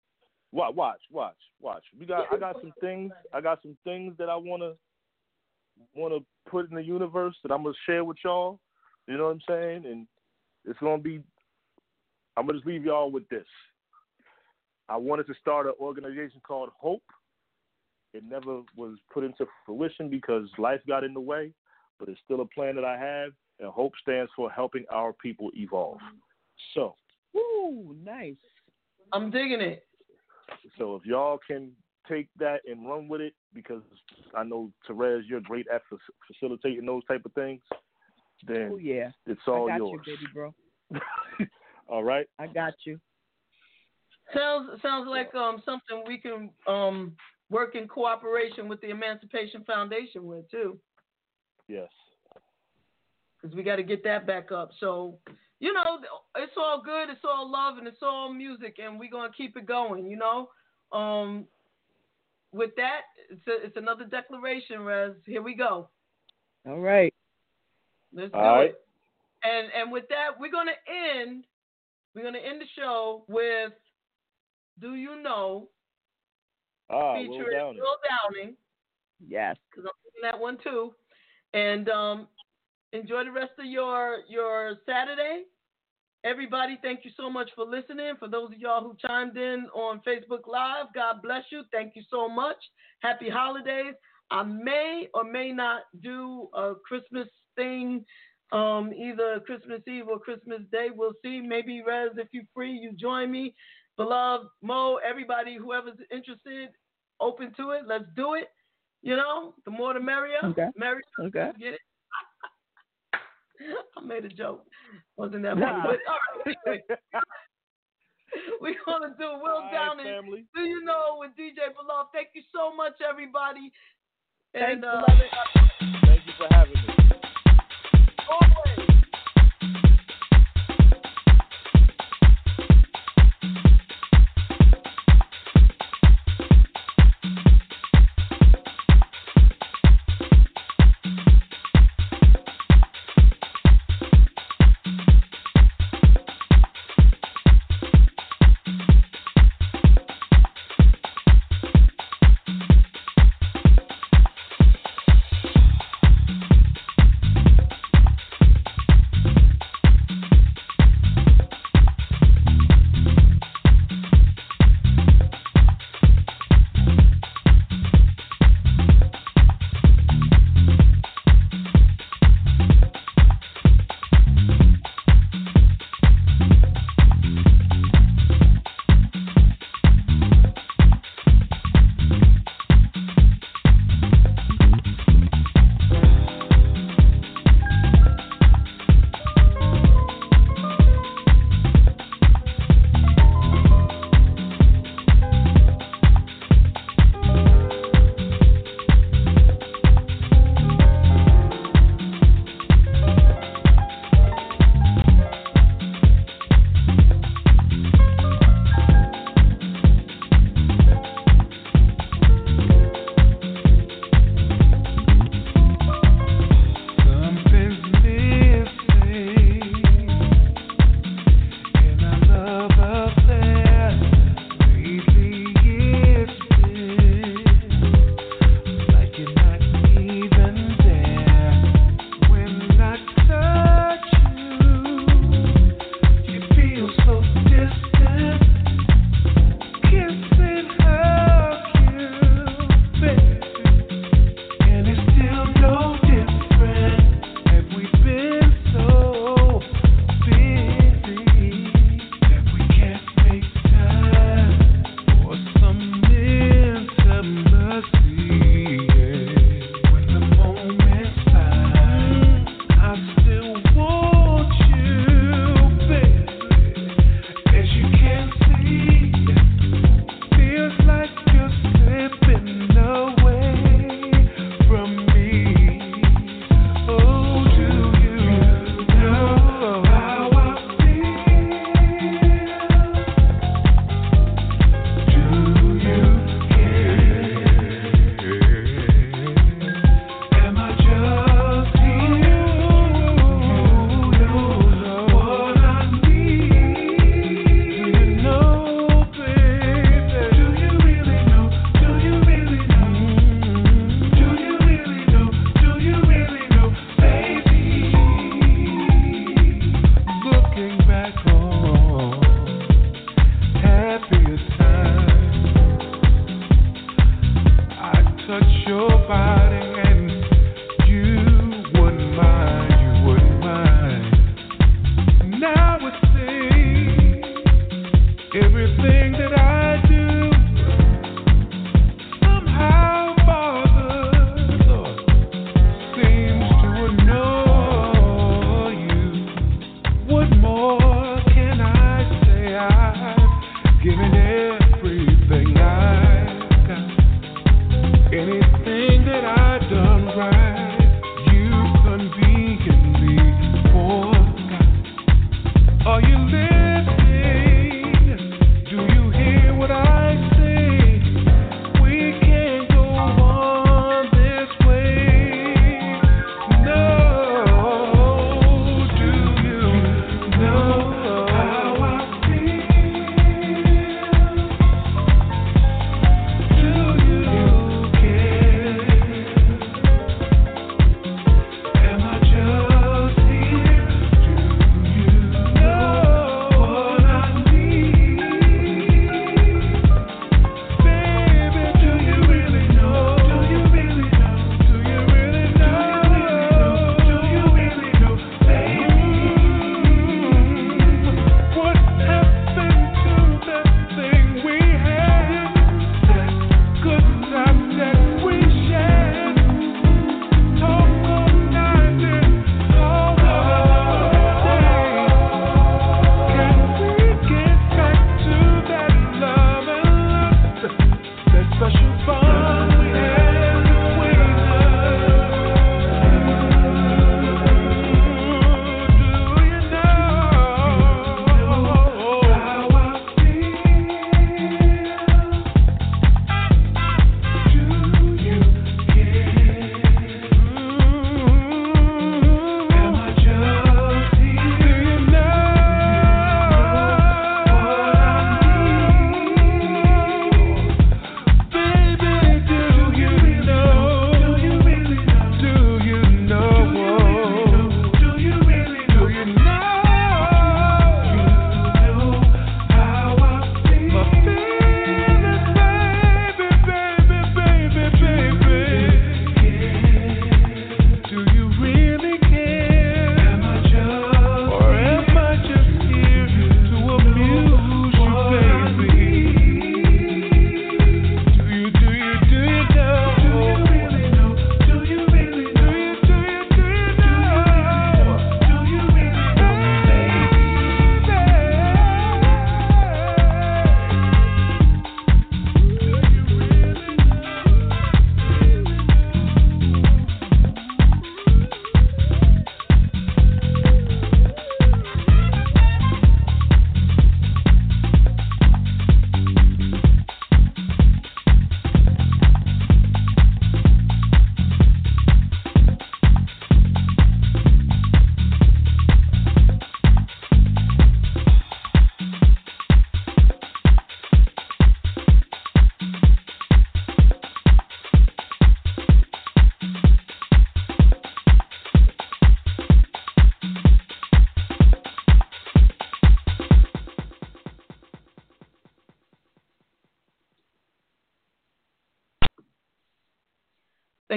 watch watch watch watch. We got I got some things I got some things that I wanna wanna put in the universe that I'm gonna share with y'all. You know what I'm saying? And it's gonna be I'm gonna just leave y'all with this. I wanted to start an organization called Hope. It never was put into fruition because life got in the way, but it's still a plan that I have, and Hope stands for helping our people evolve. So, Woo, nice. I'm digging it. so if y'all can take that and run with it, because I know Terez, you're great at fac- facilitating those type of things, then Oh yeah. it's all I got yours. you, baby bro. [LAUGHS] all right. I got you. Sounds sounds like um something we can um work in cooperation with the Emancipation Foundation with too, Yes. because we got to get that back up. So you know, it's all good, it's all love, and it's all music, and we're gonna keep it going. You know, um, with that, it's a, it's another declaration, Rez. Here we go. All right. Let's do All right. it. And and with that, we're gonna end. We're gonna end the show with "Do You Know" Ah, Will featuring Downing. Will Downing. Yes. because I'm doing that one too. And um, enjoy the rest of your your Saturday. Everybody, thank you so much for listening. For those of y'all who chimed in on Facebook Live, God bless you. Thank you so much. Happy holidays. I may or may not do a Christmas thing, um, either Christmas Eve or Christmas Day. We'll see. Maybe Rez, if you're free, you join me. Beloved Mo, everybody, whoever's interested, open to it. Let's do it. You know, the more the merrier. Okay. Merry. Okay. Get it? [LAUGHS] I made a joke. Wasn't that funny? But all right, anyway. [LAUGHS] We're gonna do Will All right, Downing. family. Do you know with DJ Beloved? Thank you so much, everybody. Thanks, and uh, beloved. Thank you for having me. Always.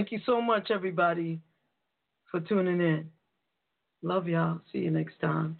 Thank you so much, everybody, for tuning in. Love y'all. See you next time.